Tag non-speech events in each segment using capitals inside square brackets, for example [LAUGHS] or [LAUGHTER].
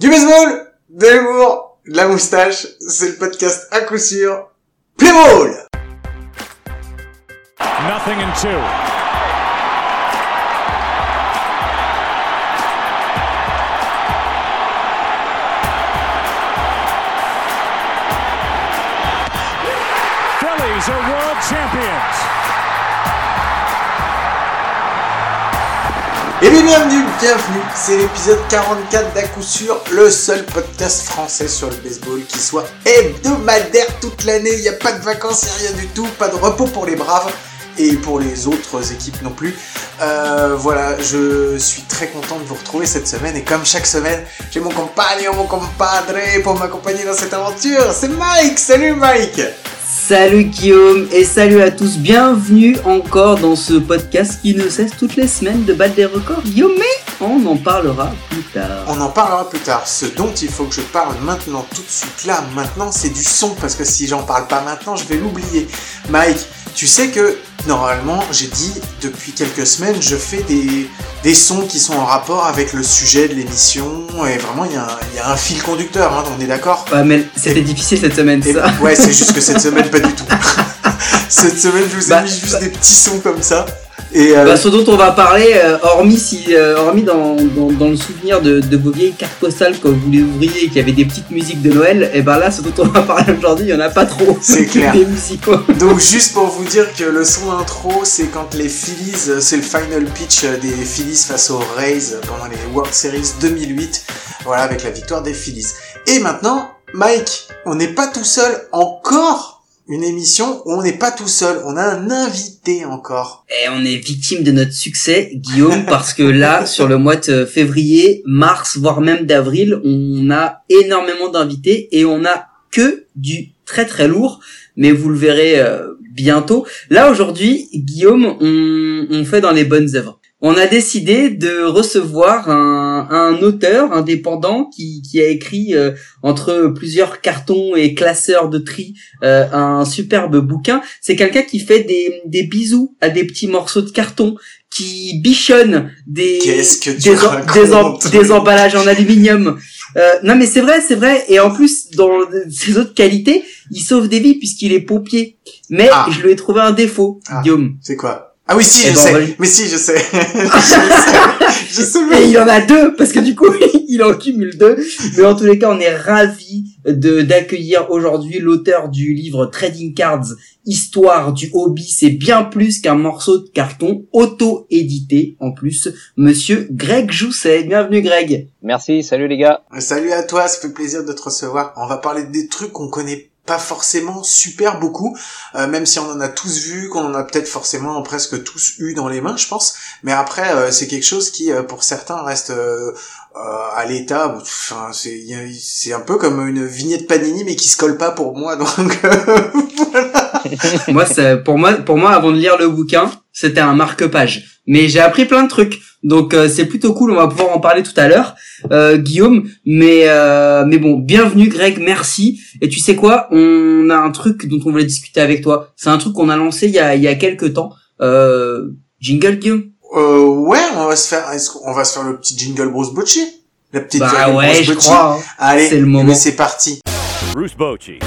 Du baseball, de l'humour, de la moustache, c'est le podcast à coup sûr. Play ball Nothing in two. Phillies are world champions. Et bien bienvenue, bienvenue, c'est l'épisode 44 d'à coup sûr, le seul podcast français sur le baseball qui soit hebdomadaire toute l'année, il n'y a pas de vacances, a rien du tout, pas de repos pour les braves et pour les autres équipes non plus. Euh, voilà, je suis très content de vous retrouver cette semaine et comme chaque semaine, j'ai mon compagnon, mon compadre pour m'accompagner dans cette aventure, c'est Mike, salut Mike Salut Guillaume et salut à tous, bienvenue encore dans ce podcast qui ne cesse toutes les semaines de battre des records. Guillaume, mais on en parlera plus tard. On en parlera plus tard. Ce dont il faut que je parle maintenant, tout de suite, là, maintenant, c'est du son, parce que si j'en parle pas maintenant, je vais l'oublier. Mike, tu sais que, normalement, j'ai dit, depuis quelques semaines, je fais des, des sons qui sont en rapport avec le sujet de l'émission, et vraiment, il y, a un- il y a un fil conducteur, hein, on est d'accord Ouais, mais c'était difficile cette semaine, Et- ça. Ouais, c'est juste que cette semaine, pas du tout. [LAUGHS] cette semaine, je vous ai Bah, mis juste bah- des petits sons comme ça. Et euh, Bah, ce dont on va parler, euh, hormis, si, euh, hormis dans, dans, dans le souvenir de, de vos vieilles cartes postales quand vous les ouvriez et qu'il y avait des petites musiques de Noël, et ben là, ce dont on va parler aujourd'hui, il y en a pas trop. C'est [LAUGHS] clair. Des musicaux. Donc juste pour vous dire que le son intro, c'est quand les Phillies, c'est le final pitch des Phillies face aux Rays pendant les World Series 2008, voilà avec la victoire des Phillies. Et maintenant, Mike, on n'est pas tout seul encore. Une émission où on n'est pas tout seul, on a un invité encore. Et on est victime de notre succès, Guillaume, parce que là, [LAUGHS] sur le mois de février, mars, voire même d'avril, on a énormément d'invités et on a que du très très lourd, mais vous le verrez euh, bientôt. Là, aujourd'hui, Guillaume, on, on fait dans les bonnes œuvres. On a décidé de recevoir un, un auteur indépendant qui, qui a écrit euh, entre plusieurs cartons et classeurs de tri euh, un superbe bouquin. C'est quelqu'un qui fait des, des bisous à des petits morceaux de carton, qui bichonne des que des, des emballages en aluminium. Euh, non mais c'est vrai, c'est vrai. Et en plus, dans ses autres qualités, il sauve des vies puisqu'il est pompier. Mais Ah. je lui ai trouvé un défaut, Ah. Guillaume. C'est quoi? Ah oui, si, je sais. Mais si, je sais. [LAUGHS] je sais. Je sais, Et mais... il y en a deux parce que du coup, [LAUGHS] il en cumule deux. Mais en tous les cas, on est ravis de d'accueillir aujourd'hui l'auteur du livre Trading Cards, Histoire du hobby. C'est bien plus qu'un morceau de carton auto-édité en plus. Monsieur Greg Jousset. Bienvenue Greg. Merci, salut les gars. Salut à toi, ça fait plaisir de te recevoir. On va parler des trucs qu'on connaît pas forcément super beaucoup, euh, même si on en a tous vu, qu'on en a peut-être forcément presque tous eu dans les mains, je pense. Mais après, euh, c'est quelque chose qui, euh, pour certains, reste euh, euh, à l'état. Enfin, c'est un peu comme une vignette Panini, mais qui se colle pas pour moi. [LAUGHS] Donc, euh, moi, c'est pour moi, pour moi, avant de lire le bouquin, c'était un marque-page. Mais j'ai appris plein de trucs, donc euh, c'est plutôt cool. On va pouvoir en parler tout à l'heure, euh, Guillaume. Mais euh, mais bon, bienvenue, Greg. Merci. Et tu sais quoi? On a un truc dont on voulait discuter avec toi. C'est un truc qu'on a lancé il y a il y a quelques temps. Euh, jingle, Guillaume? euh, ouais, on va se faire, est-ce qu'on va se faire le petit jingle Bruce Bocci, la petite Bah ouais, Bruce je Bocci. crois. hein. Allez, C'est le moment. mais c'est parti. Bruce Bochy.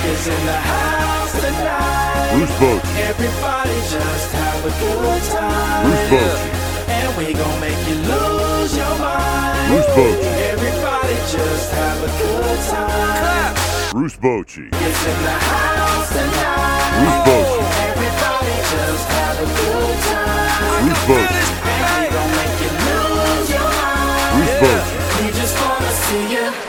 Bruce Bochy. Have a good time. Bochy. And we gon' make you lose your mind. Everybody just have a good time. Bruce Bochy. It's in the house tonight. Bruce Bochy. Everybody just have a good time. Bruce Bochy. And we gon' make you lose your mind. Bruce Bochy. We just wanna see you.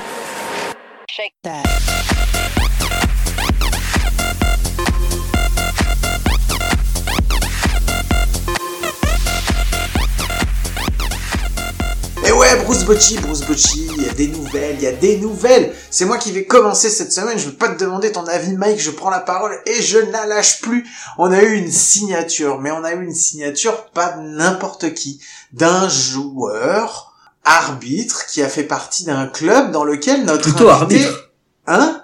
Bruce Bocci, Bruce Bocci, il y a des nouvelles, il y a des nouvelles. C'est moi qui vais commencer cette semaine, je veux pas te demander ton avis Mike, je prends la parole et je ne la lâche plus. On a eu une signature, mais on a eu une signature pas n'importe qui, d'un joueur arbitre qui a fait partie d'un club dans lequel notre Plutôt invité... arbitre. Hein?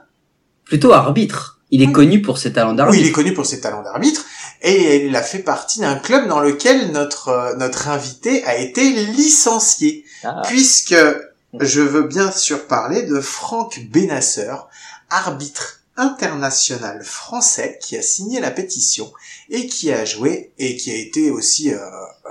Plutôt arbitre. Il est connu pour ses talents Oui, il d'arbitre. est connu pour ses talents d'arbitre et il a fait partie d'un club dans lequel notre euh, notre invité a été licencié Ah, puisque je veux bien sûr parler de Franck Benasseur, arbitre international français qui a signé la pétition et qui a joué et qui a été aussi, euh,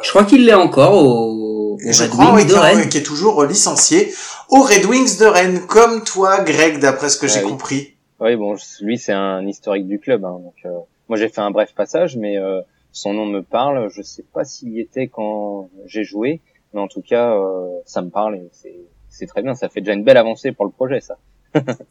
Je crois qu'il l'est encore au, au je Red crois, Wings de qui, Rennes. qui est toujours licencié aux Red Wings de Rennes, comme toi, Greg, d'après ce que Ah j'ai oui. compris. Oui, bon, lui, c'est un historique du club. hein, donc, euh, moi, j'ai fait un bref passage, mais euh, son nom me parle. Je sais pas s'il y était quand j'ai joué, mais en tout cas, euh, ça me parle et c'est c'est très bien. Ça fait déjà une belle avancée pour le projet, ça.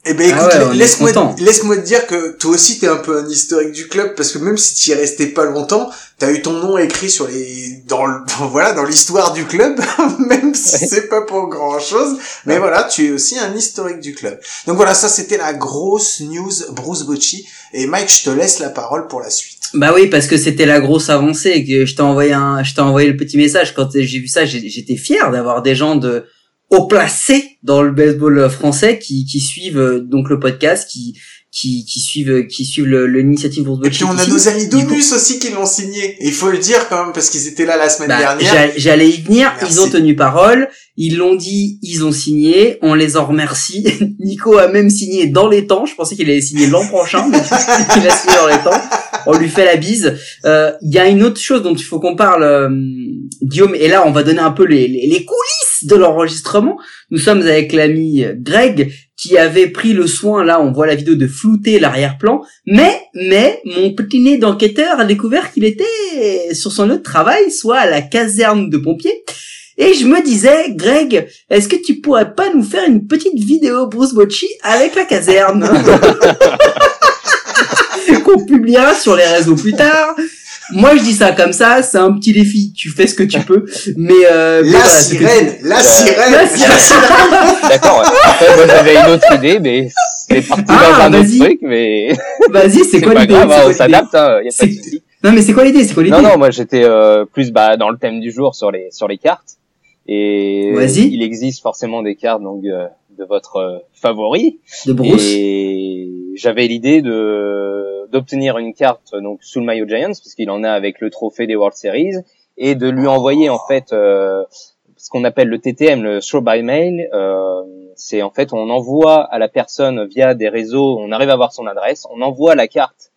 Eh ben Ah écoute, ouais, laisse-moi laisse-moi te dire que toi aussi t'es un peu un historique du club parce que même si tu y es resté pas longtemps, t'as eu ton nom écrit sur les dans le [LAUGHS] voilà dans l'histoire du club, [LAUGHS] même si c'est pas pour grand chose. Mais Ouais. voilà, tu es aussi un historique du club. Donc voilà, ça c'était la grosse news Bruce Bocci et Mike, je te laisse la parole pour la suite. Bah oui, parce que c'était la grosse avancée. Que je t'ai envoyé un, je t'ai envoyé le petit message quand j'ai vu ça. J'étais fier d'avoir des gens de haut placés dans le baseball français qui, qui suivent euh, donc le podcast, qui qui, qui suivent qui suivent le- l'initiative Bruce Et puis on a nos amis d'Onus aussi qui l'ont signé. Il faut le dire quand même parce qu'ils étaient là la semaine Bah, dernière. j'a- J'allais y venir, Merci. ils ont tenu parole, ils l'ont dit, ils ont signé, on les en remercie. [LAUGHS] Nico a même signé dans les temps, je pensais qu'il allait signer l'an prochain, mais [LAUGHS] il a signé dans les temps. On lui fait la bise. Euh, Il y a une autre chose dont il faut qu'on parle, euh, Guillaume, et là on va donner un peu les, les, les coulisses de l'enregistrement. Nous sommes avec l'ami Greg qui avait pris le soin, là on voit la vidéo de flouter l'arrière-plan, mais, mais, mon petit nez d'enquêteur a découvert qu'il était sur son lieu de travail, soit à la caserne de pompiers. Et je me disais, Greg, est-ce que tu pourrais pas nous faire une petite vidéo Bruce Bocci avec la caserne? [LAUGHS] [LAUGHS] Qu'on publiera sur les réseaux plus tard. Moi, je dis ça comme ça, c'est un petit défi. Tu fais ce que tu peux, mais euh, mais La voilà, c'est que- sirène, la sirène, La la sirène. sirène. D'accord. ouais. Après, moi, j'avais une autre idée, mais c'est parti Ah, dans un autre truc, mais Vas-y, c'est quoi pas l'idée? hein, on s'adapte, hein, y a pas de C'est- souci. Non, mais c'est quoi l'idée? C'est quoi l'idée? Non, non, moi j'étais euh, plus bah, dans le thème du jour sur les sur les cartes. Et Vas-y. il existe forcément des cartes donc euh, de votre euh, favori. De Bruce. Et j'avais l'idée de d'obtenir une carte donc sous le maillot Giants puisqu'il en a avec le trophée des World Series et de lui envoyer en fait euh, ce qu'on appelle le TTM, le throw by mail. Euh, c'est en fait on envoie à la personne via des réseaux, on arrive à avoir son adresse, on envoie la carte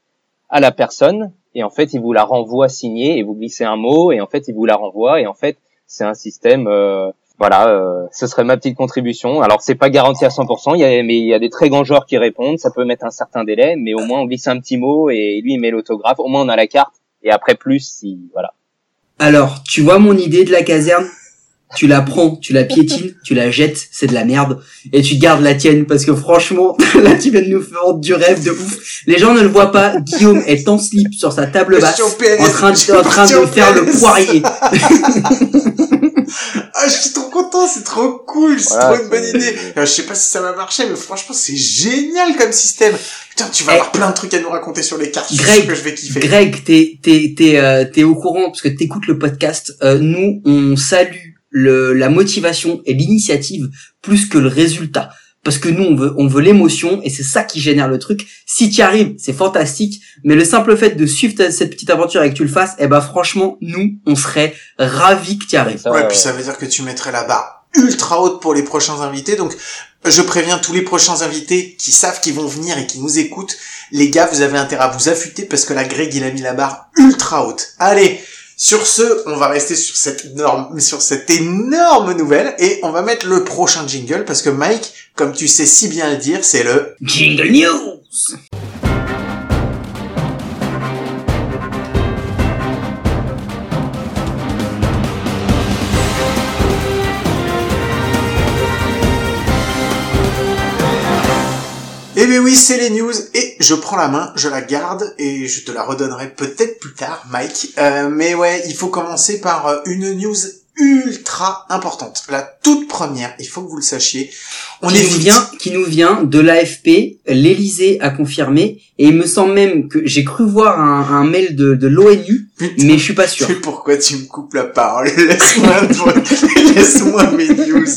à la personne et en fait il vous la renvoie signée et vous glissez un mot et en fait il vous la renvoie et en fait c'est un système euh, voilà euh, ce serait ma petite contribution. Alors c'est pas garanti à 100% il y a mais il y a des très grands joueurs qui répondent. Ça peut mettre un certain délai mais au moins on glisse un petit mot et lui il met l'autographe. Au moins on a la carte. Et après plus si voilà. Alors, tu vois mon idée de la caserne? Tu la prends, tu la piétines, [LAUGHS] tu la jettes, c'est de la merde, et tu gardes la tienne parce que franchement, [LAUGHS] là tu viens de nous faire du rêve de ouf. Les gens ne le voient pas. Guillaume est en slip sur sa table basse, en train je suis de, en train parti de au faire le poirier. [LAUGHS] Ah, je suis trop content, c'est trop cool, c'est Voilà, trop une bonne idée. Je sais pas si ça va marcher, mais franchement, c'est génial comme système. Putain, tu vas Eh. avoir plein de trucs à nous raconter sur les cartes. Greg, sûr que je vais kiffer. Greg, t'es t'es t'es euh, t'es au courant parce que t'écoutes le podcast. Euh, nous, on salue le la motivation et l'initiative plus que le résultat. Parce que nous, on veut, on veut l'émotion et c'est ça qui génère le truc. Si tu arrives, c'est fantastique. Mais le simple fait de suivre ta- cette petite aventure et que tu le fasses, eh ben franchement, nous, on serait ravis que tu arrives. Ouais, euh, puis ça veut dire que tu mettrais la barre ultra haute pour les prochains invités. Donc, je préviens tous les prochains invités qui savent qu'ils vont venir et qui nous écoutent. Les gars, vous avez intérêt à vous affûter parce que la Greg, il a mis la barre ultra haute. Allez, sur ce, on va rester sur cette énorme, nouvelle et on va mettre le prochain jingle parce que Mike, comme tu sais si bien le dire, c'est le Jingle News. Bien oui, c'est les news et je prends la main, je la garde et je te la redonnerai peut-être plus tard, Mike. Euh, mais ouais, il faut commencer par euh, une news ultra importante. La toute première, il faut que vous le sachiez. On qui est nous vient, qui nous vient de l'AFP. L'Elysée a confirmé et il me semble même que j'ai cru voir un, un mail de, de l'ONU, mais je suis pas sûr. Pourquoi tu me coupes la parole? [LAUGHS] Laisse-moi laisse-moi mes news.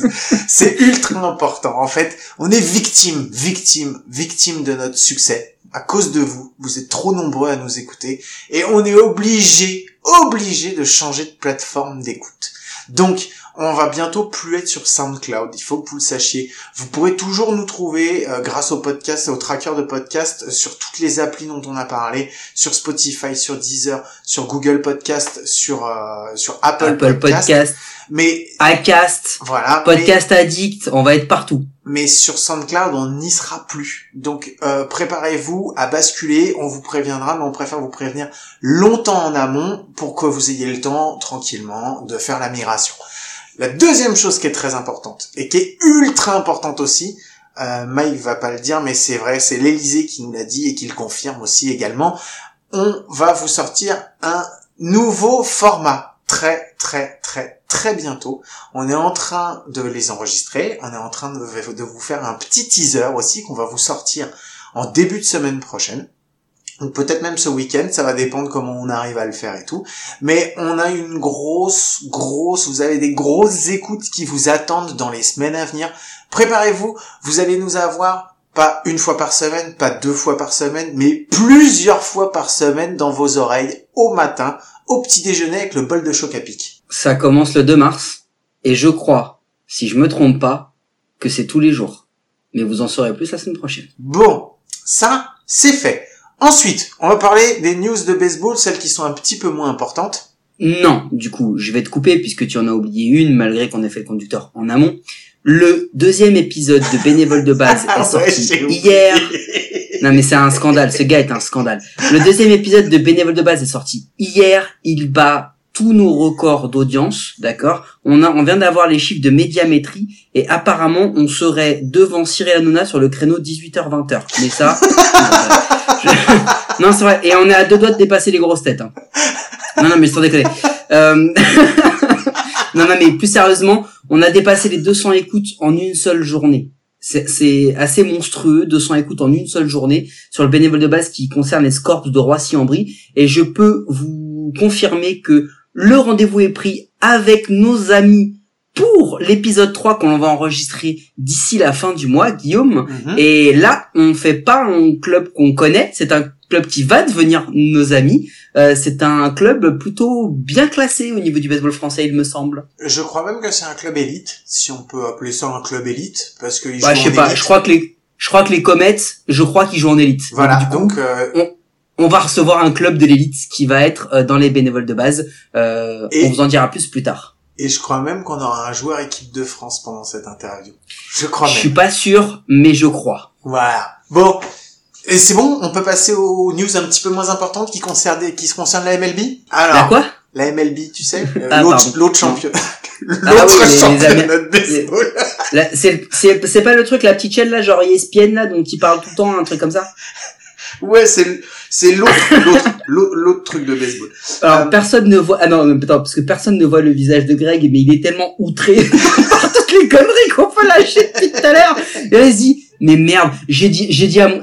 C'est ultra important. En fait, on est victime, victime, victime de notre succès. À cause de vous, vous êtes trop nombreux à nous écouter et on est obligé, obligé de changer de plateforme d'écoute. Donc, on va bientôt plus être sur SoundCloud. Il faut que vous le sachiez. Vous pourrez toujours nous trouver euh, grâce au podcast et au tracker de podcast euh, sur toutes les applis dont on a parlé, sur Spotify, sur Deezer, sur Google Podcast, sur euh, sur Apple, Apple Podcast. Podcast, Mais Acast, voilà. Podcast Addict, on va être partout. Mais, sur SoundCloud, on n'y sera plus. Donc euh, préparez-vous à basculer. On vous préviendra, mais on préfère vous prévenir longtemps en amont pour que vous ayez le temps tranquillement de faire la migration. La deuxième chose qui est très importante et qui est ultra importante aussi, euh, Mike va pas le dire, mais c'est vrai, c'est l'Elysée qui nous l'a dit et qui le confirme aussi également. On va vous sortir un nouveau format très très très très bientôt. On est en train de les enregistrer, on est en train de, vous faire un petit teaser aussi qu'on va vous sortir en début de semaine prochaine. Peut-être même ce week-end, ça va dépendre comment on arrive à le faire et tout. Mais on a une grosse, grosse, vous avez des grosses écoutes qui vous attendent dans les semaines à venir. Préparez-vous, vous allez nous avoir pas une fois par semaine, pas deux fois par semaine, mais plusieurs fois par semaine dans vos oreilles, au matin, au petit déjeuner avec le bol de choc à pic. Ça commence le 2 mars, et je crois, si je me trompe pas, que c'est tous les jours. Mais vous en saurez plus la semaine prochaine. Bon, ça, c'est fait. Ensuite, on va parler des news de baseball, celles qui sont un petit peu moins importantes. Non, du coup, je vais te couper puisque tu en as oublié une malgré qu'on ait fait le conducteur en amont. Le deuxième épisode de Bénévole de base [LAUGHS] est sorti hier. Non mais c'est un scandale, ce gars est un scandale. Le deuxième épisode de Bénévole de base est sorti hier, il bat tous nos records d'audience, d'accord? On a, on vient d'avoir les chiffres de médiamétrie et apparemment on serait devant Cyril Hanouna sur le créneau 18h-20h. Mais ça, non c'est vrai. Et on est à deux doigts de dépasser les grosses têtes. hein. Non non mais sans déconner. Euh... [LAUGHS] non non mais plus sérieusement, on a dépassé les 200 écoutes en une seule journée. C'est assez monstrueux, 200 écoutes en une seule journée sur le bénévole de base qui concerne les Scorps de Roissy-en-Brie. Et je peux vous confirmer que le rendez-vous est pris avec nos amis pour l'épisode 3 qu'on va enregistrer d'ici la fin du mois, Guillaume. Mhm. Et là, on fait pas un club qu'on connaît, c'est un club qui va devenir nos amis. Euh, c'est un club plutôt bien classé au niveau du baseball français, il me semble. Je crois même que c'est un club élite, si on peut appeler ça un club élite, parce qu'ils Bah, je sais pas, élite. je crois que les, je crois que les Comets, je crois qu'ils jouent en élite. Voilà, du coup, donc euh, on va recevoir un club de l'élite qui va être euh, dans les bénévoles de base. Euh, Et- On vous en dira plus plus tard. et je crois même qu'on aura un joueur équipe de France pendant cette interview. Je crois Je même. suis pas sûr, mais je crois. Voilà. Bon. Et c'est bon, on peut passer aux news un petit peu moins importantes qui concernent, qui se concernent la MLB. Alors, La quoi la MLB, tu sais, euh, Ah, l'autre, pardon. l'autre champion, [LAUGHS] l'autre Ah oui, championnat de baseball. C'est c'est c'est pas le truc la petite chaîne là, genre ESPN là, dont il parle tout le temps, un truc comme ça. Ouais, c'est, c'est l'autre, l'autre, l'autre, l'autre truc de baseball. Alors Euh, personne ne voit. Ah non, mais attends, parce que personne ne voit le visage de Greg, mais il est tellement outré [LAUGHS] par toutes les conneries qu'on peut lâcher depuis tout à l'heure. Et là, il se dit, mais merde, j'ai dit, j'ai dit à mon.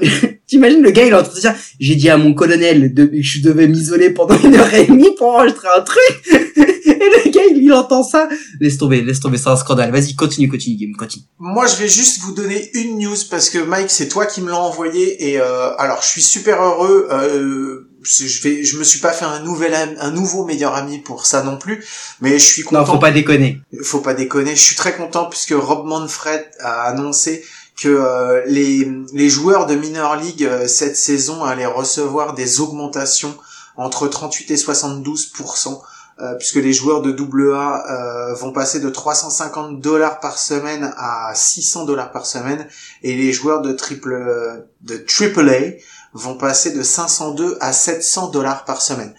T'imagines le gars, il est en train de dire, j'ai dit à mon colonel de, que je devais m'isoler pendant une heure et demie pour enregistrer un truc. [LAUGHS] et le gars, il, il entend ça. Laisse tomber, laisse tomber, c'est un scandale. Vas-y, continue, continue, Game, continue. Moi, je vais juste vous donner une news parce que Mike, c'est toi qui me l'as envoyé et euh, alors je suis super heureux. Euh, je vais, je me suis pas fait un nouvel, ami- un nouveau meilleur ami pour ça non plus, mais je suis content. Non, faut pas déconner. faut pas déconner. Je suis très content puisque Rob Manfred a annoncé que euh, les, les joueurs de minor league euh, cette saison allaient recevoir des augmentations entre 38 et 72% euh, puisque les joueurs de AA euh, vont passer de 350 dollars par semaine à 600 dollars par semaine et les joueurs de triple de AAA vont passer de 502 à 700 dollars par semaine.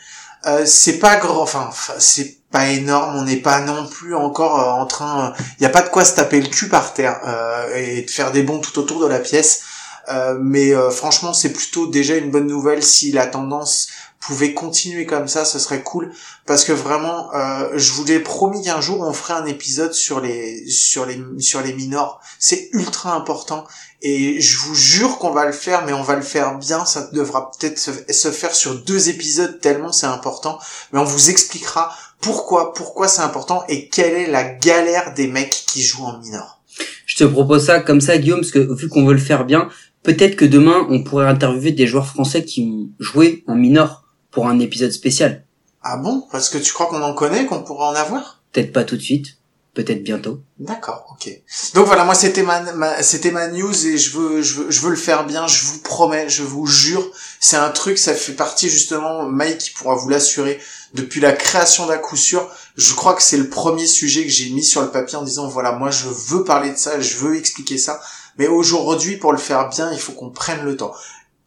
Euh, c'est pas grand, enfin, c'est pas énorme, on n'est pas non plus encore euh, en train, il n'y a pas de quoi se taper le cul par terre euh, et de faire des bons tout autour de la pièce. Euh, mais euh, franchement, c'est plutôt déjà une bonne nouvelle si la tendance pouvait continuer comme ça, ce serait cool parce que vraiment, euh, je vous l'ai promis qu'un jour on ferait un épisode sur les sur les sur les minors. C'est ultra important et je vous jure qu'on va le faire, mais on va le faire bien. Ça devra peut-être se faire sur deux épisodes tellement c'est important. Mais on vous expliquera pourquoi pourquoi c'est important et quelle est la galère des mecs qui jouent en minor. Je te propose ça comme ça, Guillaume, parce que vu qu'on veut le faire bien, peut-être que demain, on pourrait interviewer des joueurs français qui ont joué en minor pour un épisode spécial. Ah bon? Parce que tu crois qu'on en connaît, qu'on pourra en avoir? Peut-être pas tout de suite, peut-être bientôt. D'accord, ok. Donc voilà, moi c'était ma, ma- c'était ma news et je veux, je veux, je veux le faire bien. Je vous promets, je vous jure, c'est un truc, ça fait partie justement. Mike pourra vous l'assurer depuis la création d'à coup sûr. Je crois que c'est le premier sujet que j'ai mis sur le papier en disant voilà, moi je veux parler de ça, je veux expliquer ça. Mais aujourd'hui, pour le faire bien, il faut qu'on prenne le temps.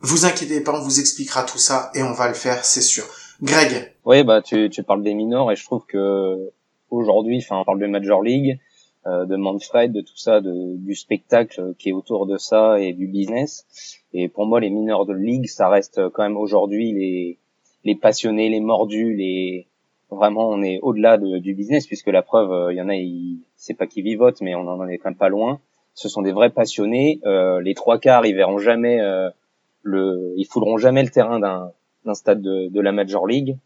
Vous inquiétez pas, on vous expliquera tout ça et on va le faire, c'est sûr. Greg, Oui, bah tu, tu parles des minors et je trouve que aujourd'hui, enfin, on parle de Major League, euh, de Manfred, de tout ça, de, du spectacle qui est autour de ça et du business. Et pour moi, les mineurs de ligue, ça reste quand même aujourd'hui les les passionnés, les mordus, les vraiment, on est au-delà de- du business puisque la preuve, euh, il y en a, c'est pas qui vivotent, mais on en est quand même pas loin. Ce sont des vrais passionnés. Euh, les trois quarts, ils verront jamais euh, le, ils fouleront jamais le terrain d'un d'un stade de, de la Major League.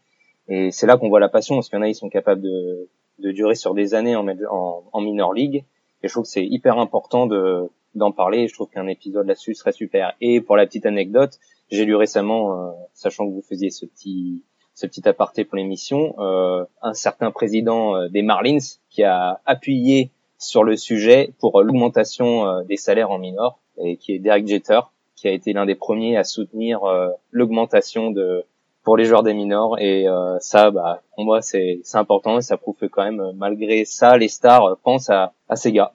Et c'est là qu'on voit la passion, parce qu'il y en a, ils sont capables de, de durer sur des années en minor league. Et je trouve que c'est hyper important de d'en parler. Et je trouve qu'un épisode là-dessus serait super. Et pour la petite anecdote, j'ai lu récemment, euh, sachant que vous faisiez ce petit ce petit aparté pour l'émission, euh, un certain président euh, des Marlins qui a appuyé sur le sujet pour l'augmentation des salaires en minor, et qui est Derek Jeter, qui a été l'un des premiers à soutenir l'augmentation de pour les joueurs des minors et euh, ça bah pour moi c'est c'est important et ça prouve que quand même malgré ça les stars pensent à à ces gars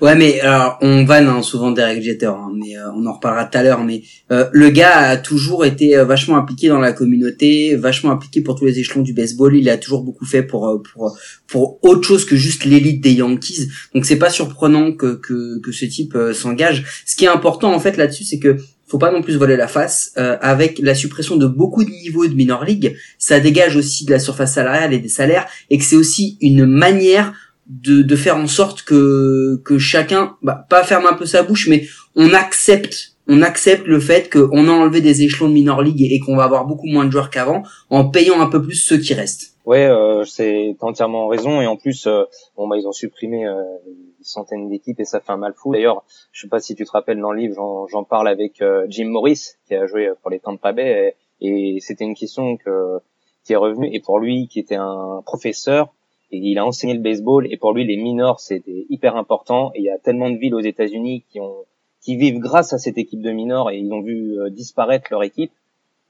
Ouais, mais alors on vanne hein, souvent Derek Jeter, hein, mais euh, on en reparlera tout à l'heure. Mais euh, le gars a toujours été euh, vachement impliqué dans la communauté, vachement impliqué pour tous les échelons du baseball. Il a toujours beaucoup fait pour euh, pour pour autre chose que juste l'élite des Yankees. Donc c'est pas surprenant que que que ce type euh, s'engage. Ce qui est important en fait là-dessus, c'est que faut pas non plus se voiler la face. Euh, avec la suppression de beaucoup de niveaux de minor league, ça dégage aussi de la surface salariale et des salaires, et que c'est aussi une manière de, faire en sorte que que chacun bah, pas ferme un peu sa bouche mais on accepte on accepte le fait qu'on a enlevé des échelons de minor league et qu'on va avoir beaucoup moins de joueurs qu'avant en payant un peu plus ceux qui restent ouais euh, c'est entièrement raison et en plus euh, bon bah ils ont supprimé euh, des centaines d'équipes et ça fait un mal fou. D'ailleurs je sais pas si tu te rappelles dans le livre j'en parle avec euh, Jim Morris qui a joué pour les Tampa Bay et, et c'était une question que qui est revenue et pour lui qui était un professeur et il a enseigné le baseball et pour lui les minors c'était hyper important et il y a tellement de villes aux États-Unis qui ont qui vivent grâce à cette équipe de minors et ils ont vu euh, disparaître leur équipe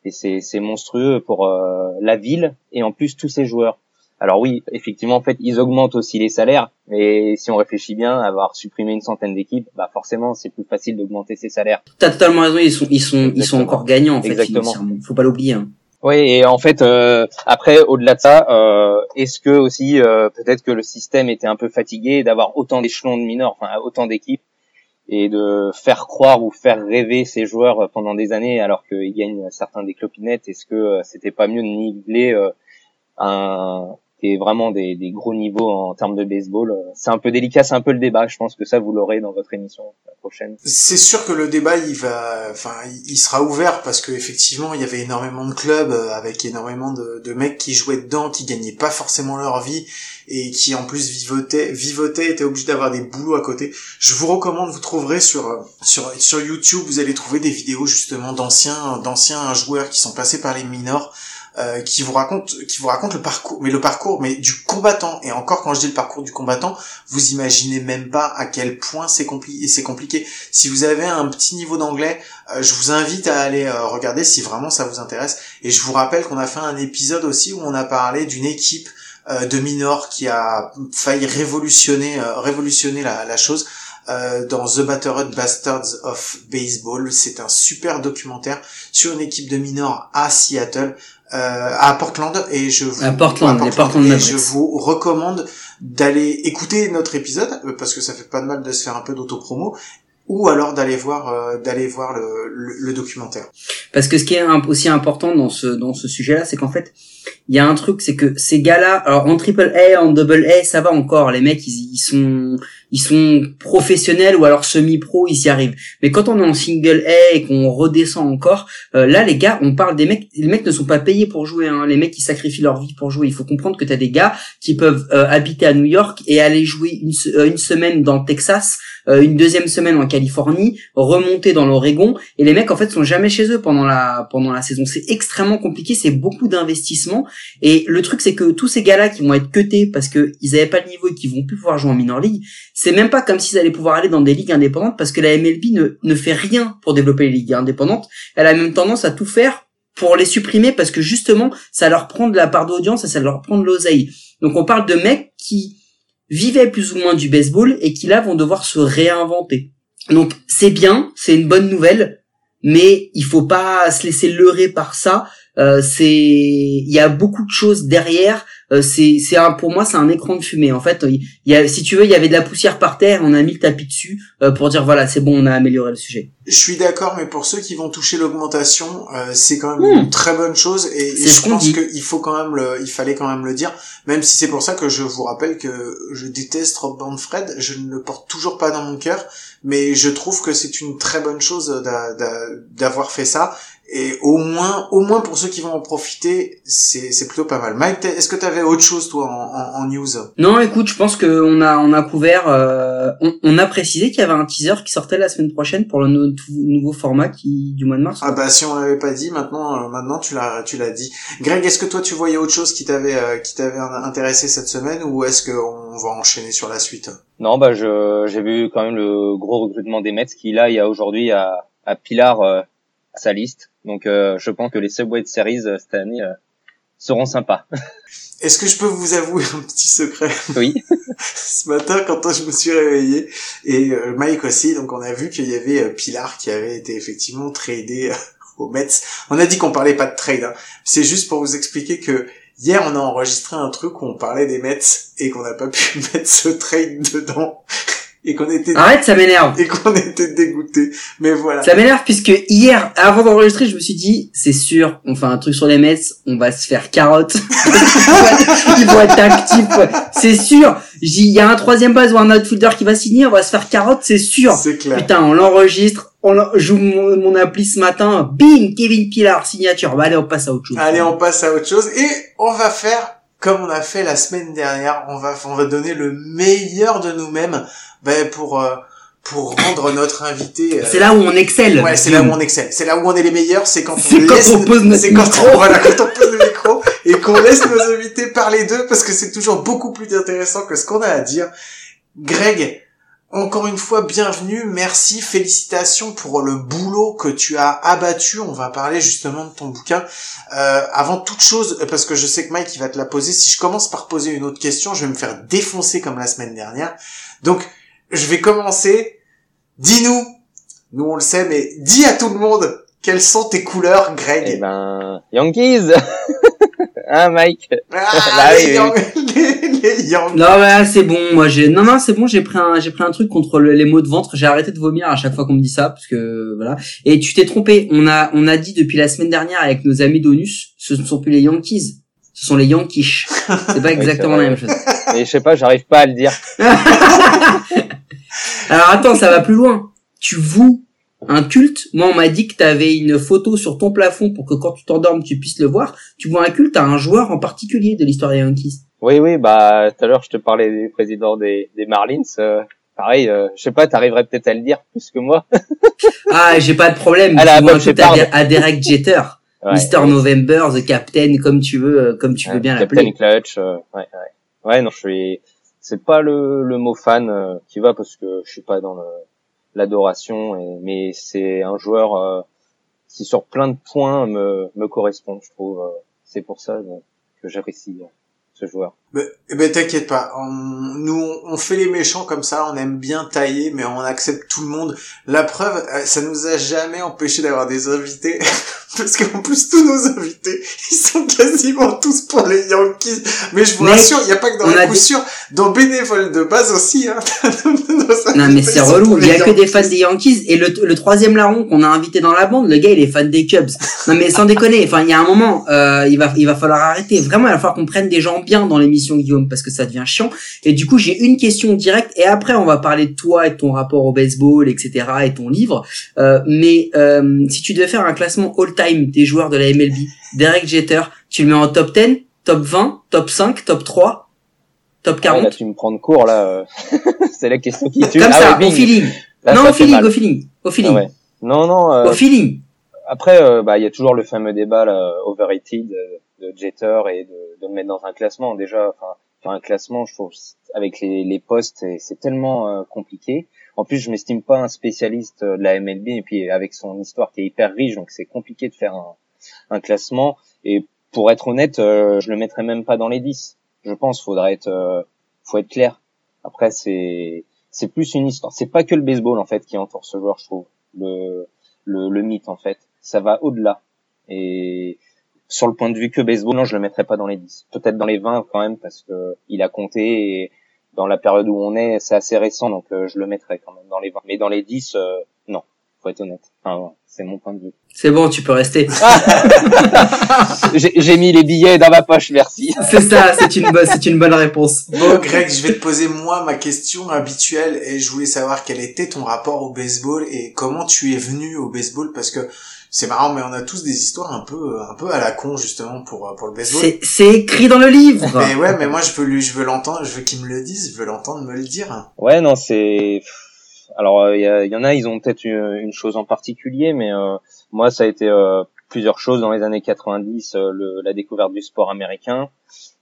et c'est monstrueux pour euh, la ville et en plus tous ces joueurs. Alors oui, effectivement en fait ils augmentent aussi les salaires mais si on réfléchit bien avoir supprimé une centaine d'équipes, bah forcément c'est plus facile d'augmenter ses salaires. t'as totalement raison ils sont ils sont ils sont encore gagnants en fait Exactement. faut pas l'oublier hein. Oui, et en fait, euh, après, au-delà de ça, euh, est-ce que aussi, euh, peut-être que le système était un peu fatigué d'avoir autant d'échelons de mineurs, enfin autant d'équipes, et de faire croire ou faire rêver ces joueurs pendant des années alors qu'ils gagnent certains des clopinettes Est-ce que euh, c'était pas mieux de niveler euh, un des vraiment des, gros niveaux en termes de baseball C'est un peu délicat, c'est un peu le débat. Je pense que ça vous l'aurez dans votre émission la prochaine. C'est sûr que le débat il va, enfin, il sera ouvert parce que effectivement il y avait énormément de clubs euh, avec énormément de, mecs qui jouaient dedans, qui gagnaient pas forcément leur vie et qui en plus vivotaient, vivotaient, étaient obligés d'avoir des boulots à côté. Je vous recommande, vous trouverez sur sur sur YouTube, vous allez trouver des vidéos justement d'anciens d'anciens joueurs qui sont passés par les minors. Euh, qui vous racontent qui vous racontent le parcours mais le parcours mais du combattant et encore quand je dis le parcours du combattant vous imaginez même pas à quel point c'est compliqué c'est compliqué si vous avez un petit niveau d'anglais, euh, je vous invite à aller euh, regarder si vraiment ça vous intéresse. Et je vous rappelle qu'on a fait un épisode aussi où on a parlé d'une équipe euh, de minors qui a failli révolutionner, révolutionner la, chose. dans The Battered Bastards of Baseball, c'est un super documentaire sur une équipe de minors à Seattle, à Portland, et je vous, À Portland, et je vous recommande d'aller écouter notre épisode euh, parce que ça fait pas de mal de se faire un peu d'autopromo ou alors d'aller voir euh, d'aller voir le, le, le documentaire. Parce que ce qui est aussi important dans ce dans ce sujet-là, c'est qu'en fait, il y a un truc, c'est que ces gars-là, alors en triple A, en double A, ça va encore. Les mecs, ils, ils sont ils sont professionnels ou alors semi-pro, ils y arrivent. Mais quand on est en single A et qu'on redescend encore, euh, là, les gars, on parle des mecs. Les mecs ne sont pas payés pour jouer. Hein. Les mecs, ils sacrifient leur vie pour jouer. Il faut comprendre que t'as des gars qui peuvent euh, habiter à New York et aller jouer une, euh, une semaine dans le Texas, euh, une deuxième semaine en Californie, remonter dans l'Oregon et les mecs en fait sont jamais chez eux pendant pendant la pendant la saison. C'est extrêmement compliqué, c'est beaucoup d'investissement. Et le truc, c'est que tous ces gars-là qui vont être cutés parce que ils avaient pas le niveau et qui vont plus pouvoir jouer en minor league, c'est même pas comme s'ils allaient pouvoir aller dans des ligues indépendantes parce que la MLB ne ne fait rien pour développer les ligues indépendantes. Elle a même tendance à tout faire pour les supprimer parce que justement, ça leur prend de la part d'audience et ça leur prend de l'oseille. Donc on parle de mecs qui vivaient plus ou moins du baseball et qui là vont devoir se réinventer. Donc c'est bien, c'est une bonne nouvelle, mais il faut pas se laisser leurrer par ça. Euh, c'est, il y a beaucoup de choses derrière. Euh, c'est, c'est un, pour moi, c'est un écran de fumée. En fait, il y a, si tu veux, il y avait de la poussière par terre, on a mis le tapis dessus euh, pour dire voilà, c'est bon, on a amélioré le sujet. Je suis d'accord, mais pour ceux qui vont toucher l'augmentation, euh, c'est quand même une très bonne chose et, je pense qu'il faut quand même le, il fallait quand même le dire, même si c'est pour ça que je vous rappelle que je déteste Rob Manfred, je ne le porte toujours pas dans mon cœur, mais je trouve que c'est une très bonne chose d'a- d'a- d'avoir fait ça et au moins, au moins pour ceux qui vont en profiter, c'est c'est plutôt pas mal. Mike, est-ce que tu avais autre chose toi en, en, en news? Non, écoute, je pense que on a on a couvert, euh, on, on a précisé qu'il y avait un teaser qui sortait la semaine prochaine pour le nou- nouveau format qui du mois de mars. Ah bah si on l'avait pas dit, maintenant, euh, maintenant tu l'as, tu l'as dit. Greg, est-ce que toi tu voyais autre chose qui t'avait, euh, qui t'avait intéressé cette semaine, ou est-ce qu'on va enchaîner sur la suite? Non, bah je j'ai vu quand même le gros recrutement des Mets qui là il y a aujourd'hui à, à Pilar euh, sa liste. Donc euh, je pense que les Subway Series euh, cette année euh, seront sympas. [LAUGHS] Est-ce que je peux vous avouer un petit secret? Oui. [LAUGHS] Ce matin, quand je me suis réveillé, et Mike aussi, donc on a vu qu'il y avait Pilar qui avait été effectivement tradé aux Mets. On a dit qu'on parlait pas de trade, hein. c'est juste pour vous expliquer que hier on a enregistré un truc où on parlait des Mets et qu'on n'a pas pu [LAUGHS] mettre ce trade dedans et qu'on était Arrête, ça m'énerve. et qu'on était dégoûté. Mais voilà. Ça m'énerve puisque hier, avant d'enregistrer, je me suis dit, c'est sûr, on fait un truc sur les Mets, on va se faire carotte. [LAUGHS] Ils vont être actifs. C'est sûr. Il y a un troisième base ou un outfielder qui va signer, on va se faire carotte, c'est sûr. C'est clair. Putain, on l'enregistre, on joue mon, mon appli ce matin, bing, Kevin Pilar, signature. Bah allez, on passe à autre chose. Allez, on passe à autre chose et on va faire comme on a fait la semaine dernière. On va, on va donner le meilleur de nous-mêmes ben, pour euh, pour rendre notre invité. euh, C'est là où on excelle. Ouais, c'est là où on excelle. C'est là où on est les meilleurs. C'est quand [LAUGHS] on C'est quand laisse, on pose notre c'est quand micro. on, voilà, quand on pose le micro et qu'on laisse nos invités parler d'eux parce que c'est toujours beaucoup plus intéressant que ce qu'on a à dire. Greg, encore une fois, bienvenue, merci, félicitations pour le boulot que tu as abattu. On va parler justement de ton bouquin. Euh, avant toute chose, parce que je sais que Mike il va te la poser, si je commence par poser une autre question, je vais me faire défoncer comme la semaine dernière. Donc, je vais commencer. Dis-nous, nous on le sait, mais dis à tout le monde quelles sont tes couleurs, Greg. Eh ben Yankees. hein [LAUGHS] Mike. Ah, [LAUGHS] Bah les, oui, Yang- [LAUGHS] les, les Yankees. Non, ouais, c'est bon. Moi, j'ai, non, non, c'est bon. J'ai pris un, j'ai pris un truc contre le- les maux de ventre. J'ai arrêté de vomir à chaque fois qu'on me dit ça, parce que voilà. Et tu t'es trompé. On a, on a dit depuis la semaine dernière avec nos amis d'ONUS, ce ne sont plus les Yankees, ce sont les Yankees. C'est pas [LAUGHS] exactement la même chose. [LAUGHS] Mais je sais pas, j'arrive pas à le dire. [LAUGHS] Alors attends, ça va plus loin. Tu voues un culte? Moi, on m'a dit que t'avais une photo sur ton plafond pour que quand tu t'endormes, tu puisses le voir. Tu vois un culte à un joueur en particulier de l'histoire des Yankees? Oui, oui, bah tout à l'heure je te parlais du président des, des Marlins. euh, pareil, euh, je sais pas, t'arriverais peut-être à le dire plus que moi. Ah, j'ai pas de problème. À la Tu Shepard. à, à Derek Jeter. Ouais. Mister November, The Captain, comme tu veux, euh, comme tu veux bien Captain l'appeler. Clutch. euh, ouais, ouais. Ouais, non, je suis. C'est pas le, le mot fan euh, qui va parce que je suis pas dans le l'adoration, mais c'est un joueur euh, qui sur plein de points me me correspond, je trouve. c'est pour ça euh, que j'apprécie ce joueur. Ben, eh ben t'inquiète pas, on, nous on fait les méchants comme ça, on aime bien tailler, mais on accepte tout le monde. La preuve, euh, ça nous a jamais empêché d'avoir des invités, [LAUGHS] parce qu'en plus tous nos invités, ils sont quasiment tous pour les Yankees. Mais je vous Mec, rassure, il n'y a pas que dans les a coup dit- sûr, dans bénévoles de base aussi. Hein, [LAUGHS] Non mais c'est relou, il y a que des fans des Yankees et le, le troisième larron qu'on a invité dans la bande, le gars il est fan des Cubs. Non mais sans déconner, enfin il y a un moment, euh, il va il va falloir arrêter. Vraiment il va falloir qu'on prenne des gens bien dans l'émission Guillaume parce que ça devient chiant. Et du coup j'ai une question directe et après on va parler de toi et de ton rapport au baseball etc et ton livre. Euh, mais euh, si tu devais faire un classement all time des joueurs de la MLB, Derek Jeter, tu le mets en top 10, top 20, top 5, top 3, top Ah ouais, 40. là, tu me prends de court là. euh, [LAUGHS] c'est la question qui tue. Comme Ah ça, ouais, au feeling. Là, non, ça au feeling, au feeling, au Ah feeling. ouais. Non, non. euh, Au feeling. après, euh, bah, il y a toujours le fameux débat là, overrated euh, de Jeter et de, de le mettre dans un classement. Déjà, enfin, faire un classement, je trouve, avec les, les postes, c'est tellement euh, compliqué. En plus, je m'estime pas un spécialiste euh, de la MLB et puis avec son histoire qui est hyper riche, donc c'est compliqué de faire un, un classement. Et pour être honnête, euh, je le mettrais même pas dans les 10. Je pense, faudrait être, euh, faut être clair. Après, c'est c'est plus une histoire. C'est pas que le baseball en fait qui entoure ce joueur, je trouve. Le le, le mythe en fait, ça va au-delà. Et sur le point de vue que baseball, non, je le mettrais pas dans les 10. Peut-être dans les 20 quand même parce que il a compté et dans la période où on est, c'est assez récent donc euh, je le mettrais quand même dans les 20. Mais dans les 10 euh, non, faut être honnête. Enfin, ouais, c'est mon point de vue. C'est bon, tu peux rester. [LAUGHS] J'ai j'ai mis les billets dans ma poche, merci. [LAUGHS] c'est ça, c'est une bonne, c'est une bonne réponse. Bon, Greg, je vais te poser moi ma question habituelle et je voulais savoir quel était ton rapport au baseball et comment tu es venu au baseball parce que c'est marrant, mais on a tous des histoires un peu, un peu à la con justement pour pour le baseball. C'est, c'est écrit dans le livre. [LAUGHS] Mais ouais, mais moi je veux lui, je veux l'entendre, je veux qu'il me le dise, je veux l'entendre me le dire. Ouais, non, c'est. Alors, il y, a- y en a, ils ont peut-être une, une chose en particulier, mais euh, moi, ça a été euh, plusieurs choses dans les années 90, euh, le, la découverte du sport américain,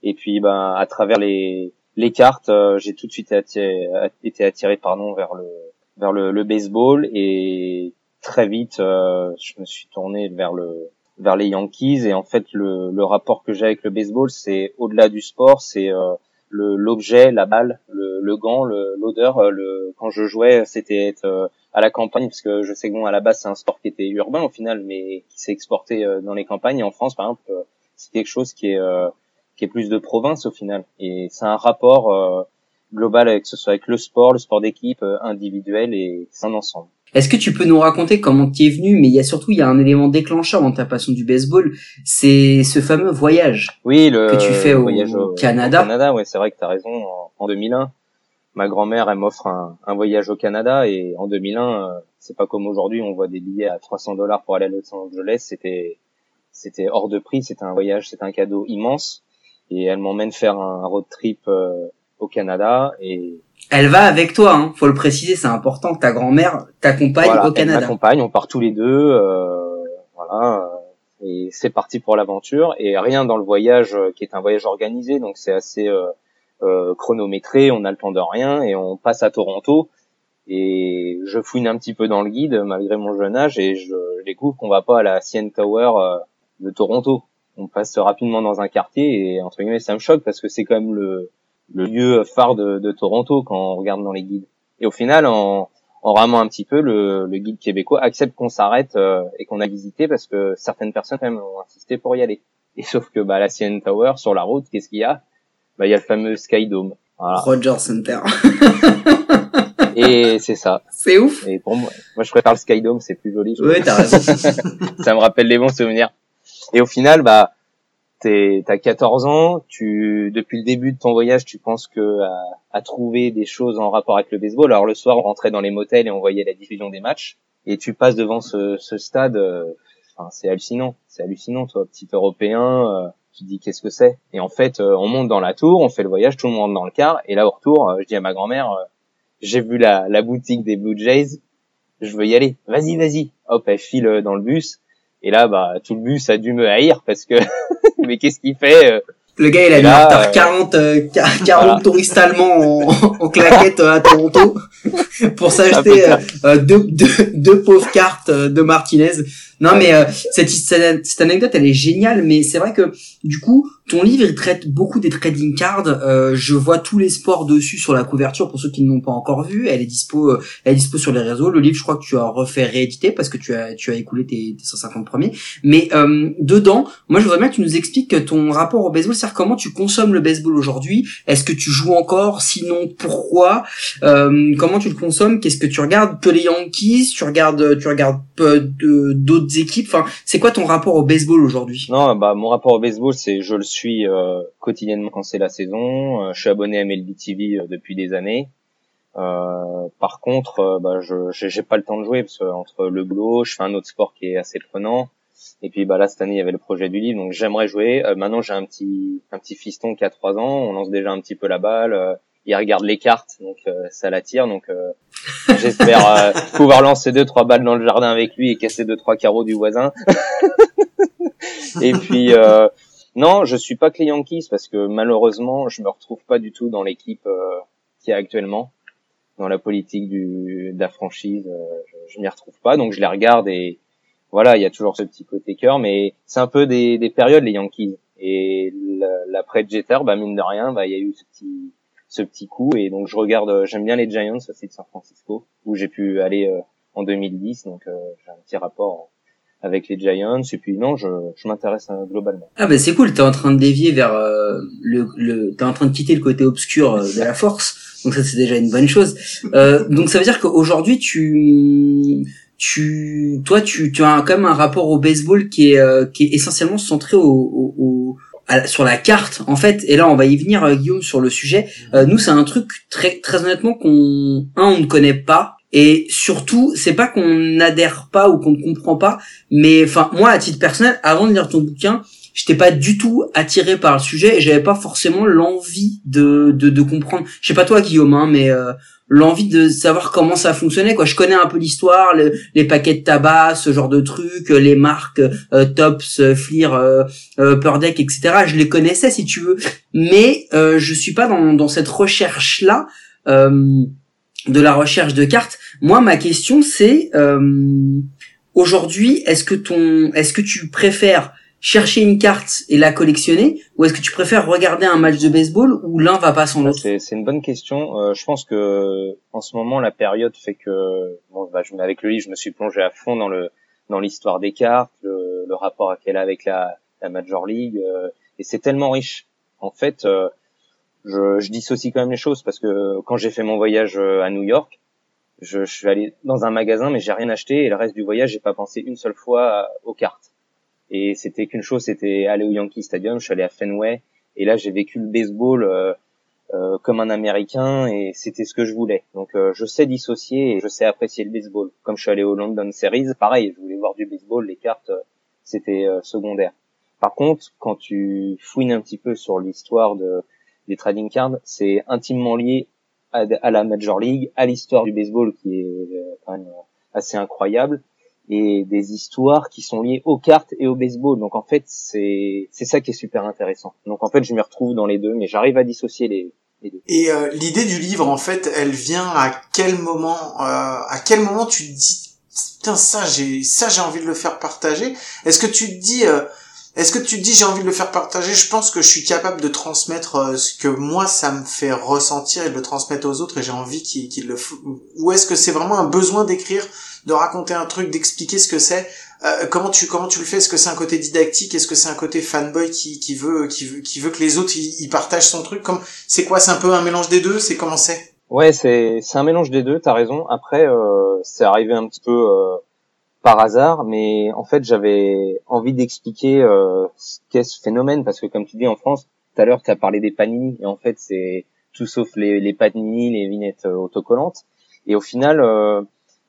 et puis, ben, à travers les les cartes, euh, j'ai tout de suite attiré, été attiré, pardon, vers le vers le, le baseball, et très vite, euh, je me suis tourné vers le vers les Yankees, et en fait, le, le rapport que j'ai avec le baseball, c'est au-delà du sport, c'est euh, l'objet, la balle, le, le gant, l'odeur. euh, Le, quand je jouais, c'était euh, à la campagne, parce que je sais que bon, à la base, c'est un sport qui était urbain au final, mais qui s'est exporté euh, dans les campagnes. Et en France, par exemple, euh, c'est quelque chose qui est qui est plus de province au final. Et c'est un rapport global avec que ce soit avec le sport, le sport d'équipe, individuel, et c'est un ensemble. Est-ce que tu peux nous raconter comment tu es venu Mais il y a surtout, il y a un élément déclencheur dans ta passion du baseball, c'est ce fameux voyage. Oui, le Que tu fais au voyage au Canada. au Canada, ouais, c'est vrai que tu as raison. En, en 2001, ma grand-mère, elle m'offre un, un voyage au Canada et en 2001, euh, c'est pas comme aujourd'hui, on voit des billets à 300 dollars pour aller à Los Angeles. C'était, c'était hors de prix. C'était un voyage, c'était un cadeau immense. Et elle m'emmène faire un road trip euh, au Canada et Elle va avec toi, hein. faut le préciser, c'est important que ta grand-mère t'accompagne voilà, au elle Canada. m'accompagne, on part tous les deux, euh, voilà, euh, et c'est parti pour l'aventure. Et rien dans le voyage euh, qui est un voyage organisé, donc c'est assez euh, euh, chronométré, on a le temps de rien et on passe à Toronto. Et je fouine un petit peu dans le guide malgré mon jeune âge et je, je découvre qu'on va pas à la CN Tower de Toronto. On passe rapidement dans un quartier et entre guillemets ça me choque parce que c'est quand même le, le lieu phare de, de Toronto quand on regarde dans les guides. Et au final, en, en ramant un petit peu, le, le guide québécois accepte qu'on s'arrête euh, et qu'on a visité parce que certaines personnes quand même ont insisté pour y aller. Et sauf que bah, la CN Tower sur la route, qu'est-ce qu'il y a? Bah il y a le fameux Sky Dome. Voilà. Roger Center. [LAUGHS] Et c'est ça. c'est ouf. Et pour moi, moi je préfère le Sky Dome, c'est plus joli. Ouais, t'as raison. [LAUGHS] ça me rappelle les bons souvenirs. Et au final, bah, t'es, t'as 14 ans, tu, depuis le début de ton voyage, tu penses que à, à trouver des choses en rapport avec le baseball. Alors le soir, on rentrait dans les motels et on voyait la diffusion des matchs. Et tu passes devant ce, ce stade, euh, enfin, c'est hallucinant, c'est hallucinant, toi, petit Européen. euh, tu dis qu'est-ce que c'est? Et en fait, euh, on monte dans la tour, on fait le voyage, tout le monde dans le car. Et là, au retour, euh, je dis à ma grand-mère, euh, j'ai vu la, la boutique des Blue Jays, je veux y aller. Vas-y, vas-y. Hop, elle file euh, dans le bus. Et là, bah, tout le bus a dû me haïr parce que, [LAUGHS] [LAUGHS] mais qu'est-ce qu'il fait euh, Le gars, il a là, en retard euh, 40, euh, quar- 40 voilà. touristes allemands en, en claquettes euh, à Toronto [LAUGHS] pour s'acheter euh, euh, deux, deux, deux pauvres cartes euh, de Martinez. Non, mais euh, cette, cette, cette anecdote, elle est géniale, mais c'est vrai que du coup, ton livre, il traite beaucoup des trading cards. Euh, je vois tous les sports dessus sur la couverture pour ceux qui ne l'ont pas encore vu. Elle est dispo, euh, elle est dispo sur les réseaux. Le livre, je crois que tu as refait rééditer parce que tu as, tu as écoulé tes, tes 150 premiers. Mais euh, dedans, moi, je voudrais bien que tu nous expliques ton rapport au baseball, c'est-à-dire comment tu consommes le baseball aujourd'hui. Est-ce que tu joues encore? Sinon, pourquoi? Euh, Comment tu le consommes Qu'est-ce que tu regardes? Que les Yankees Tu regardes, tu regardes d'autres équipes? Enfin, c'est quoi ton rapport au baseball aujourd'hui? Non, bah mon rapport au baseball, c'est je le suis euh, quotidiennement quand c'est la saison. Euh, je suis abonné à MLB TV euh, depuis des années. Euh, par contre, euh, bah, je j'ai j'ai pas le temps de jouer parce que entre le boulot, je fais un autre sport qui est assez prenant. Et puis bah là cette année il y avait le projet du livre, donc j'aimerais jouer. Euh, maintenant j'ai un petit un petit fiston qui a trois ans, on lance déjà un petit peu la balle. Il regarde les cartes, donc euh, ça l'attire. Donc euh, j'espère euh, [LAUGHS] pouvoir lancer deux trois balles dans le jardin avec lui et casser deux trois carreaux du voisin. [LAUGHS] et puis euh, non, je suis pas les Yankees parce que malheureusement, je me retrouve pas du tout dans l'équipe euh, qui est actuellement dans la politique du de la franchise. euh, je, je m'y retrouve pas, donc je les regarde et voilà, il y a toujours ce petit côté cœur, mais c'est un peu des, des périodes les Yankees. Et la- l'après Jeter, bah mine de rien, bah il y a eu ce petit ce petit coup. Et donc je regarde, euh, j'aime bien les Giants aussi de San Francisco où j'ai pu aller euh, en 2010, donc euh, j'ai un petit rapport avec les Giants. Et puis non, je, je m'intéresse euh, globalement. Ah bah c'est cool, t'es en train de dévier vers euh, le, le t'es en train de quitter le côté obscur de la force, donc ça c'est déjà une bonne chose. Euh, donc ça veut dire qu'aujourd'hui tu tu toi tu tu as quand même un rapport au baseball qui est qui est essentiellement centré au, au, au- sur la carte en fait et là on va y venir euh, Guillaume sur le sujet. Euh, nous c'est un truc très très honnêtement qu'on un on ne connaît pas et surtout c'est pas qu'on n'adhère pas ou qu'on ne comprend pas mais enfin moi à titre personnel avant de lire ton bouquin j'étais pas du tout attiré par le sujet et j'avais pas forcément l'envie de, de de comprendre. Je sais pas toi Guillaume hein, mais euh, l'envie de savoir comment ça fonctionnait quoi. Je connais un peu l'histoire le- les paquets de tabac ce genre de trucs euh, les marques euh, Tops euh, Fleer euh, euh, Upper Deck etc je les connaissais si tu veux. Mais euh, je suis pas dans dans cette recherche là de la recherche de cartes. Moi ma question c'est aujourd'hui est-ce que ton est-ce que tu préfères chercher une carte et la collectionner ou est-ce que tu préfères regarder un match de baseball où l'un va pas sans l'autre? C'est une bonne question. Euh, je pense que en ce moment la période fait que bon, bah, je, avec le livre, je me suis plongé à fond dans le dans l'histoire des cartes, le, le rapport qu'elle a avec la, la Major League, euh, et c'est tellement riche. En fait, euh, je, je dissocie quand même les choses parce que quand j'ai fait mon voyage euh, à New York, je, je suis allé dans un magasin mais j'ai rien acheté et le reste du voyage j'ai pas pensé une seule fois aux cartes. Et c'était qu'une chose, c'était aller au Yankee Stadium. Je suis allé à Fenway et là j'ai vécu le baseball. euh, euh, comme un Américain et c'était ce que je voulais. Donc euh, je sais dissocier et je sais apprécier le baseball. Comme je suis allé au London Series, pareil, je voulais voir du baseball, les cartes euh, c'était euh, secondaire. Par contre, quand tu fouines un petit peu sur l'histoire de des trading cards, c'est intimement lié à, à la Major League, à l'histoire du baseball qui est euh, quand même assez incroyable et des histoires qui sont liées aux cartes et au baseball. Donc en fait, c'est c'est ça qui est super intéressant. Donc en fait, je me retrouve dans les deux, mais j'arrive à dissocier les, les deux. Et euh, l'idée du livre, en fait, elle vient à quel moment euh, À quel moment tu te dis, putain, ça, j'ai, ça, j'ai envie de le faire partager. Est-ce que tu te dis, euh, est-ce que tu te dis, j'ai envie de le faire partager Je pense que je suis capable de transmettre euh, ce que moi ça me fait ressentir et de le transmettre aux autres, et j'ai envie qu'ils, qu'ils le. Ou est-ce que c'est vraiment un besoin d'écrire, de raconter un truc, d'expliquer ce que c'est Euh, Comment tu, comment tu le fais? Est-ce que c'est un côté didactique? Est-ce que c'est un côté fanboy qui, qui veut, qui veut, qui veut que les autres ils, partagent son truc? Comme, c'est quoi? C'est un peu un mélange des deux? C'est comment c'est? Ouais, c'est c'est un mélange des deux. T'as raison. Après, euh, c'est arrivé un petit peu euh, par hasard, mais en fait, j'avais envie d'expliquer euh, ce qu'est ce phénomène parce que, comme tu dis en France, tout à l'heure, tu as parlé des panini et en fait, c'est tout sauf les, les panini, les vignettes euh, autocollantes. Et au final, euh,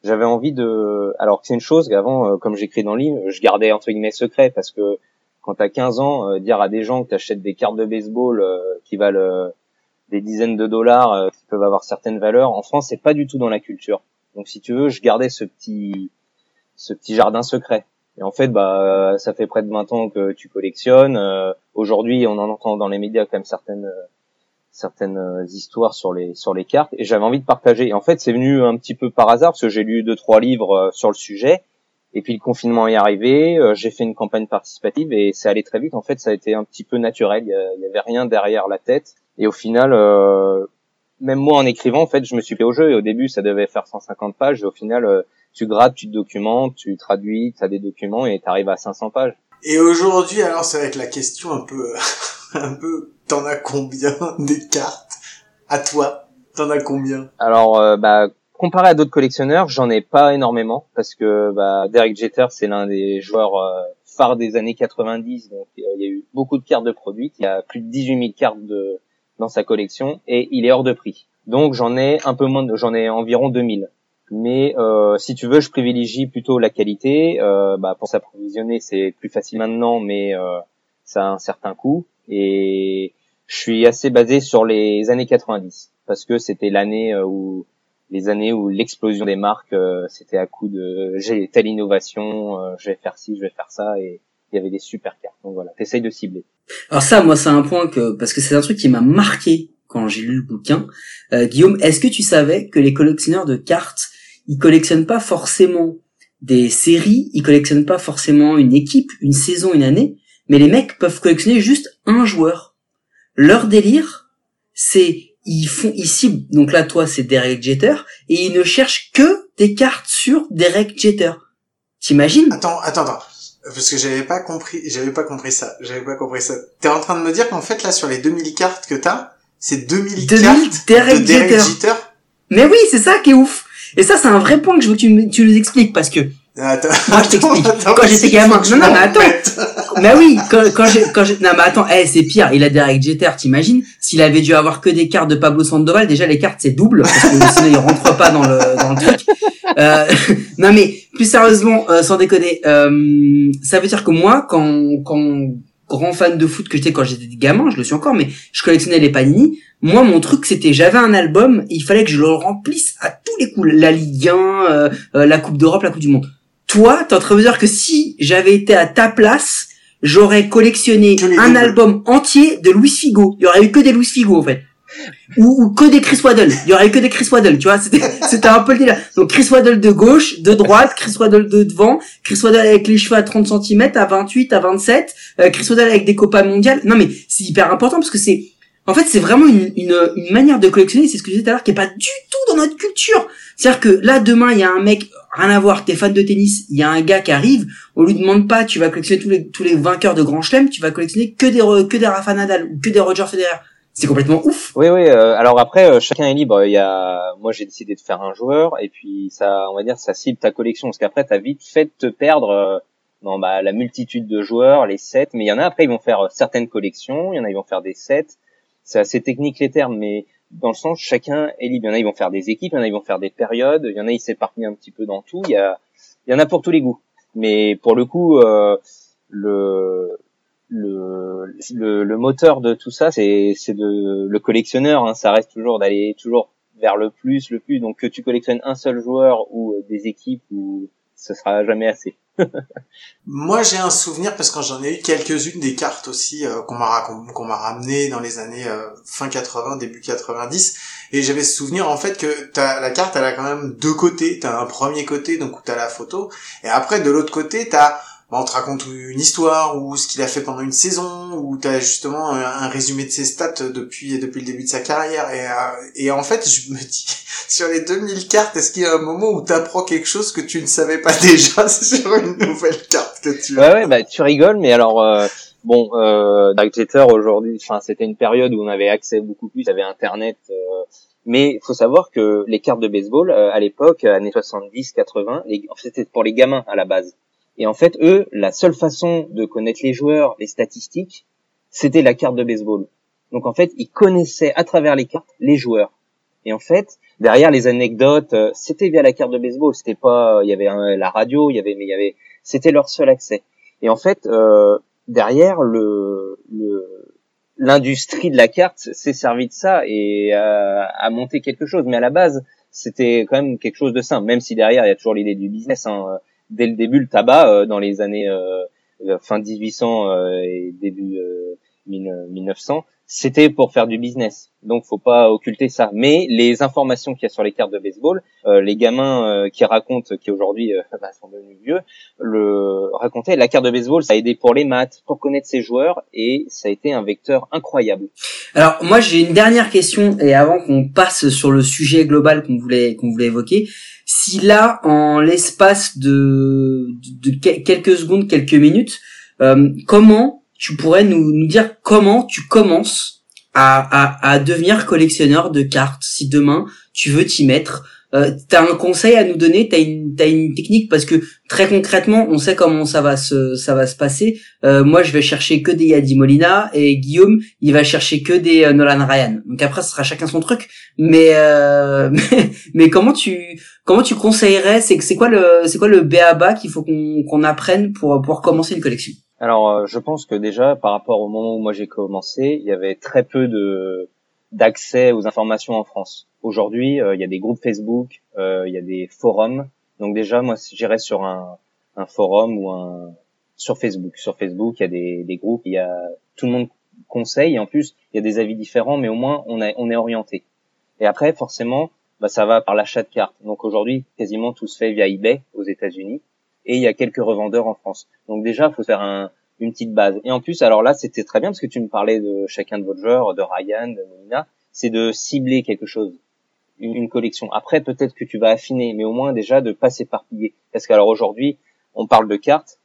j'avais envie de. Alors que c'est une chose qu'avant, euh, comme j'écris dans le livre, je gardais entre guillemets secret parce que quand t'as 15 ans, euh, dire à des gens que t'achètes des cartes de baseball euh, qui valent des dizaines de dollars, qui peuvent avoir certaines valeurs, en France, c'est pas du tout dans la culture. Donc, si tu veux, je gardais ce petit, ce petit jardin secret. Et en fait, bah, ça fait près de 20 ans que tu collectionnes. Aujourd'hui, on en entend dans les médias quand même certaines, certaines euh, histoires sur les sur les cartes. Et j'avais envie de partager. Et en fait, c'est venu un petit peu par hasard parce que j'ai lu deux trois livres euh, sur le sujet. Et puis le confinement est arrivé, euh, j'ai fait une campagne participative et c'est allé très vite. En fait, ça a été un petit peu naturel. Il y, a- il y avait rien derrière la tête. Et au final, même moi en écrivant, en fait, je me suis fait au jeu. Et au début, ça devait faire 150 pages. Au final, tu grattes, tu te documentes, tu traduis, tu as des documents et tu arrives à 500 pages. Et aujourd'hui, alors, ça va être la question un peu, [LAUGHS] un peu, t'en as combien [LAUGHS] des cartes? À toi T'en as combien? Alors, euh, bah, comparé à d'autres collectionneurs, j'en ai pas énormément parce que bah, Derek Jeter, c'est l'un des joueurs euh, phares des années 90. Donc, euh, il y a eu beaucoup de cartes de produits. Il y a plus de 18 000 cartes de, dans sa collection et il est hors de prix. Donc, j'en ai un peu moins, j'en ai environ 2000. Mais si tu veux, je privilégie plutôt la qualité. Bah, pour s'approvisionner, c'est plus facile maintenant, mais ça a un certain coût. Et je suis assez basé sur les années 90. parce que c'était l'année euh, où les années où l'explosion des marques, euh, c'était à coup de j'ai telle innovation, euh, je vais faire ci, je vais faire ça, et il y avait des super cartes. Donc voilà, t'essayes de cibler. Alors ça, moi, c'est un point que parce que c'est un truc qui m'a marqué quand j'ai lu le bouquin. Euh, Guillaume, est-ce que tu savais que les collectionneurs de cartes, ils collectionnent pas forcément des séries, ils collectionnent pas forcément une équipe, une saison, une année, mais les mecs peuvent collectionner juste un joueur. Leur délire, c'est ils font ici, donc là toi c'est Derek Jeter, et ils ne cherchent que des cartes sur Derek Jeter. T'imagines? Attends, attends, attends. Parce que j'avais pas compris, j'avais pas compris ça. J'avais pas compris ça. T'es en train de me dire qu'en fait, là, sur les 2000 cartes que t'as, c'est 2000 2000 cartes Derek de Derek Jeter. Jeter. Mais oui, c'est ça qui est ouf. Et ça, c'est un vrai point que je veux que tu, nous expliques parce que Attends, Moi, je t'explique. attends, Quand j'étais gamin- non, non, mais attends. Mais oui, quand, quand j'ai, quand j'ai, non, mais attends, eh, c'est pire, il a Derek Jeter, t'imagines? S'il avait dû avoir que des cartes de Pablo Sandoval, déjà, les cartes, c'est double, parce que sinon, il rentre pas dans le, dans le truc. Euh, [LAUGHS] non, mais, plus sérieusement, euh, sans déconner, euh, ça veut dire que moi, quand, quand, grand fan de foot que j'étais quand j'étais gamin, je le suis encore, mais je collectionnais les panini. Moi, mon truc, c'était, j'avais un album, il fallait que je le remplisse à tous les coups. La Ligue 1, euh, euh, la Coupe d'Europe, la Coupe du Monde. Toi, t'es en train de dire que si j'avais été à ta place, j'aurais collectionné un album entier de Louis Figo. Il y aurait eu que des Louis Figo, en fait. Ou, ou que des Chris Waddle. Il y aurait eu que des Chris Waddle, tu vois. C'était, [LAUGHS] c'était un peu le délire. Donc Chris Waddle de gauche, de droite, Chris Waddle de devant, Chris Waddle avec les cheveux à 30 cm, à 28, à 27, euh, Chris Waddle avec des copains mondiales. Non mais c'est hyper important parce que c'est, en fait, c'est vraiment une, une, une manière de collectionner, c'est ce que je disais tout à l'heure, qui est pas du tout dans notre culture. C'est-à-dire que là, demain, il y a un mec, rien à voir, t'es fan de tennis, il y a un gars qui arrive, on lui demande pas, tu vas collectionner tous les, tous les vainqueurs de Grand Chelem, tu vas collectionner que des, que des Rafa Nadal ou que des Roger Federer. C'est complètement ouf. Oui, oui. euh, alors après, euh, chacun est libre. Il y a, moi, j'ai décidé de faire un joueur, et puis ça, on va dire, ça cible ta collection, parce qu'après, t'as vite fait te perdre euh, dans bah, la multitude de joueurs, les sets. Mais il y en a après, ils vont faire euh, certaines collections. Il y en a, ils vont faire des sets. C'est assez technique les termes, mais dans le sens, chacun est libre. Il y en a, ils vont faire des équipes. Il y en a, ils vont faire des périodes. Il y en a, ils s'éparpillent un petit peu dans tout. Il y a, il y en a pour tous les goûts. Mais pour le coup, euh, le le, le, le moteur de tout ça, c'est de le collectionneur. Hein, ça reste toujours d'aller toujours vers le plus, le plus. Donc que tu collectionnes un seul joueur ou des équipes, ou ce sera jamais assez. [LAUGHS] Moi, j'ai un souvenir parce que j'en ai eu quelques-unes des cartes aussi euh, qu'on m'a qu'on m'a ramené dans les années euh, fin 80, début 90, et j'avais ce souvenir en fait que t'as la carte, elle a quand même deux côtés. T'as un premier côté donc où t'as la photo, et après de l'autre côté t'as bah, on te raconte une histoire ou ce qu'il a fait pendant une saison ou t'as justement un, un résumé de ses stats depuis depuis le début de sa carrière et euh, et en fait je me dis [LAUGHS] sur les 2000 cartes est-ce qu'il y a un moment où t'apprends quelque chose que tu ne savais pas [LAUGHS] déjà sur une nouvelle carte que tu as Ouais, ouais, bah tu rigoles, mais alors euh, bon, euh, Dark Jeter aujourd'hui, enfin c'était une période où on avait accès beaucoup plus, avait Internet. euh, mais faut savoir que les cartes de baseball euh, à l'époque, années 70-80, les- en fait, c'était pour les gamins à la base. Et en fait, eux, la seule façon de connaître les joueurs, les statistiques, c'était la carte de baseball. Donc en fait, ils connaissaient à travers les cartes les joueurs. Et en fait, derrière les anecdotes, euh, c'était via la carte de baseball. C'était pas, il y avait un- la radio, il y avait, mais il y avait, c'était leur seul accès. Et en fait, euh, derrière le, l'industrie de la carte s'est servi de ça et a, a monté quelque chose. Mais à la base, c'était quand même quelque chose de simple. Même si derrière, il y a toujours l'idée du business. Hein. Dès le début, le tabac euh, dans les années euh, euh, fin 1800 euh, et début 1900, c'était pour faire du business. Donc, faut pas occulter ça. Mais les informations qu'il y a sur les cartes de baseball, euh, les gamins euh, qui racontent, qui aujourd'hui euh, [LAUGHS] bah, sont devenus vieux, le racontaient. La carte de baseball, ça a aidé pour les maths, pour connaître ses joueurs, et ça a été un vecteur incroyable. Alors moi j'ai une dernière question et avant qu'on passe sur le sujet global qu'on voulait qu'on voulait évoquer, si là en l'espace de, de, de que- quelques secondes, quelques minutes, euh, comment tu pourrais nous, dire comment tu commences à, à, devenir collectionneur de cartes si demain tu veux t'y mettre euh, T'as un conseil à nous donner T'as une une technique parce que très concrètement on sait comment ça va se ça va se passer. Euh, moi je vais chercher que des Yadi Molina et Guillaume il va chercher que des euh, Nolan Ryan. Donc après, ce sera chacun son truc. Mais [LAUGHS] mais, comment tu comment tu conseillerais C'est c'est quoi le c'est quoi le BABA qu'il faut qu'on qu'on apprenne pour pour commencer une collection? Alors, euh, je pense que déjà, par rapport au moment où moi j'ai commencé, il y avait très peu de d'accès aux informations en France. Aujourd'hui, euh, il y a des groupes Facebook, euh, il y a des forums. Donc déjà, moi, j'irais sur un, un forum ou un sur Facebook. Sur Facebook, il y a des, des groupes, il y a tout le monde conseille. Et en plus, il y a des avis différents, mais au moins on, on est orienté. Et après, forcément, bah, ça va par l'achat de cartes. Donc aujourd'hui, quasiment tout se fait via eBay aux États-Unis, et il y a quelques revendeurs en France. Donc déjà, faut faire un, une petite base. Et en plus, alors là, c'était très bien parce que tu me parlais de chacun de vos joueurs, de Ryan, de Molina, c'est de cibler quelque chose, une, une collection. Après, peut-être que tu vas affiner, mais au moins déjà de pas s'éparpiller. Parce qu'alors aujourd'hui, on parle de cartes,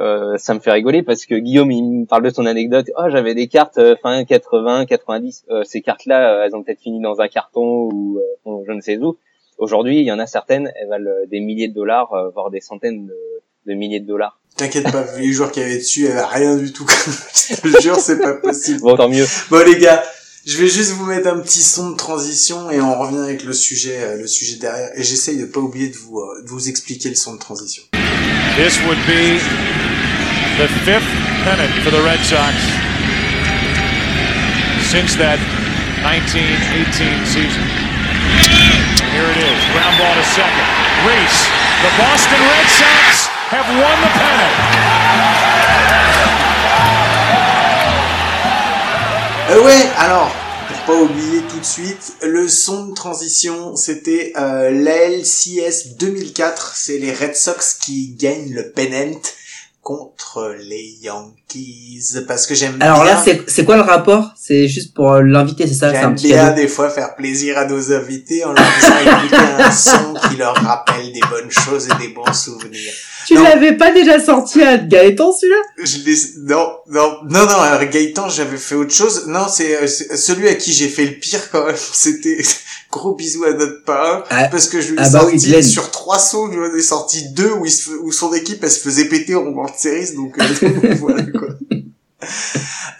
euh, ça me fait rigoler parce que Guillaume il me parle de son anecdote. Oh, j'avais des cartes euh, fin 80, 90. Euh, ces cartes-là, euh, elles ont peut-être fini dans un carton ou euh, je ne sais où. Aujourd'hui, il y en a certaines, elles valent euh, des milliers de dollars, euh, voire des centaines de, de milliers de dollars. T'inquiète pas, vu les joueurs qu'il y avait dessus, il y avait rien du tout. [LAUGHS] je te jure, c'est pas possible. Bon, tant mieux. Bon les gars, je vais juste vous mettre un petit son de transition et on revient avec le sujet, euh, le sujet derrière. Et j'essaye de pas oublier de vous, euh, de vous expliquer le son de transition. This would be the fifth pennant for the Red Sox since that 1918 season. Here it is. Ground ball to second. Reese. The Boston Red Sox have won the pennant. Euh, ouais, alors, pour pas oublier tout de suite, le son de transition, c'était euh, l'LCS 2004. C'est les Red Sox qui gagnent le pennant contre les Yankees. Parce que j'aime Alors bien... là, c'est c'est quoi le rapport? C'est juste pour euh, l'inviter, c'est ça? C'est un J'aime bien cadeau. des fois faire plaisir à nos invités en leur faisant écouter un son qui leur rappelle des bonnes choses et des bons souvenirs. Tu Non. l'avais pas déjà sorti à Gaëtan celui-là? Je l'ai- non, non, non, non, avec Gaëtan, j'avais fait autre chose. Non, c'est euh, c'est celui à qui j'ai fait le pire quand même. [LAUGHS] C'était gros bisous à notre parrain. Ah, parce que je lui ai ah bah sorti sur trois sauts, je lui en ai sorti deux où, il se, où son équipe, elle se faisait péter en World Series. Donc, euh, [LAUGHS] voilà quoi.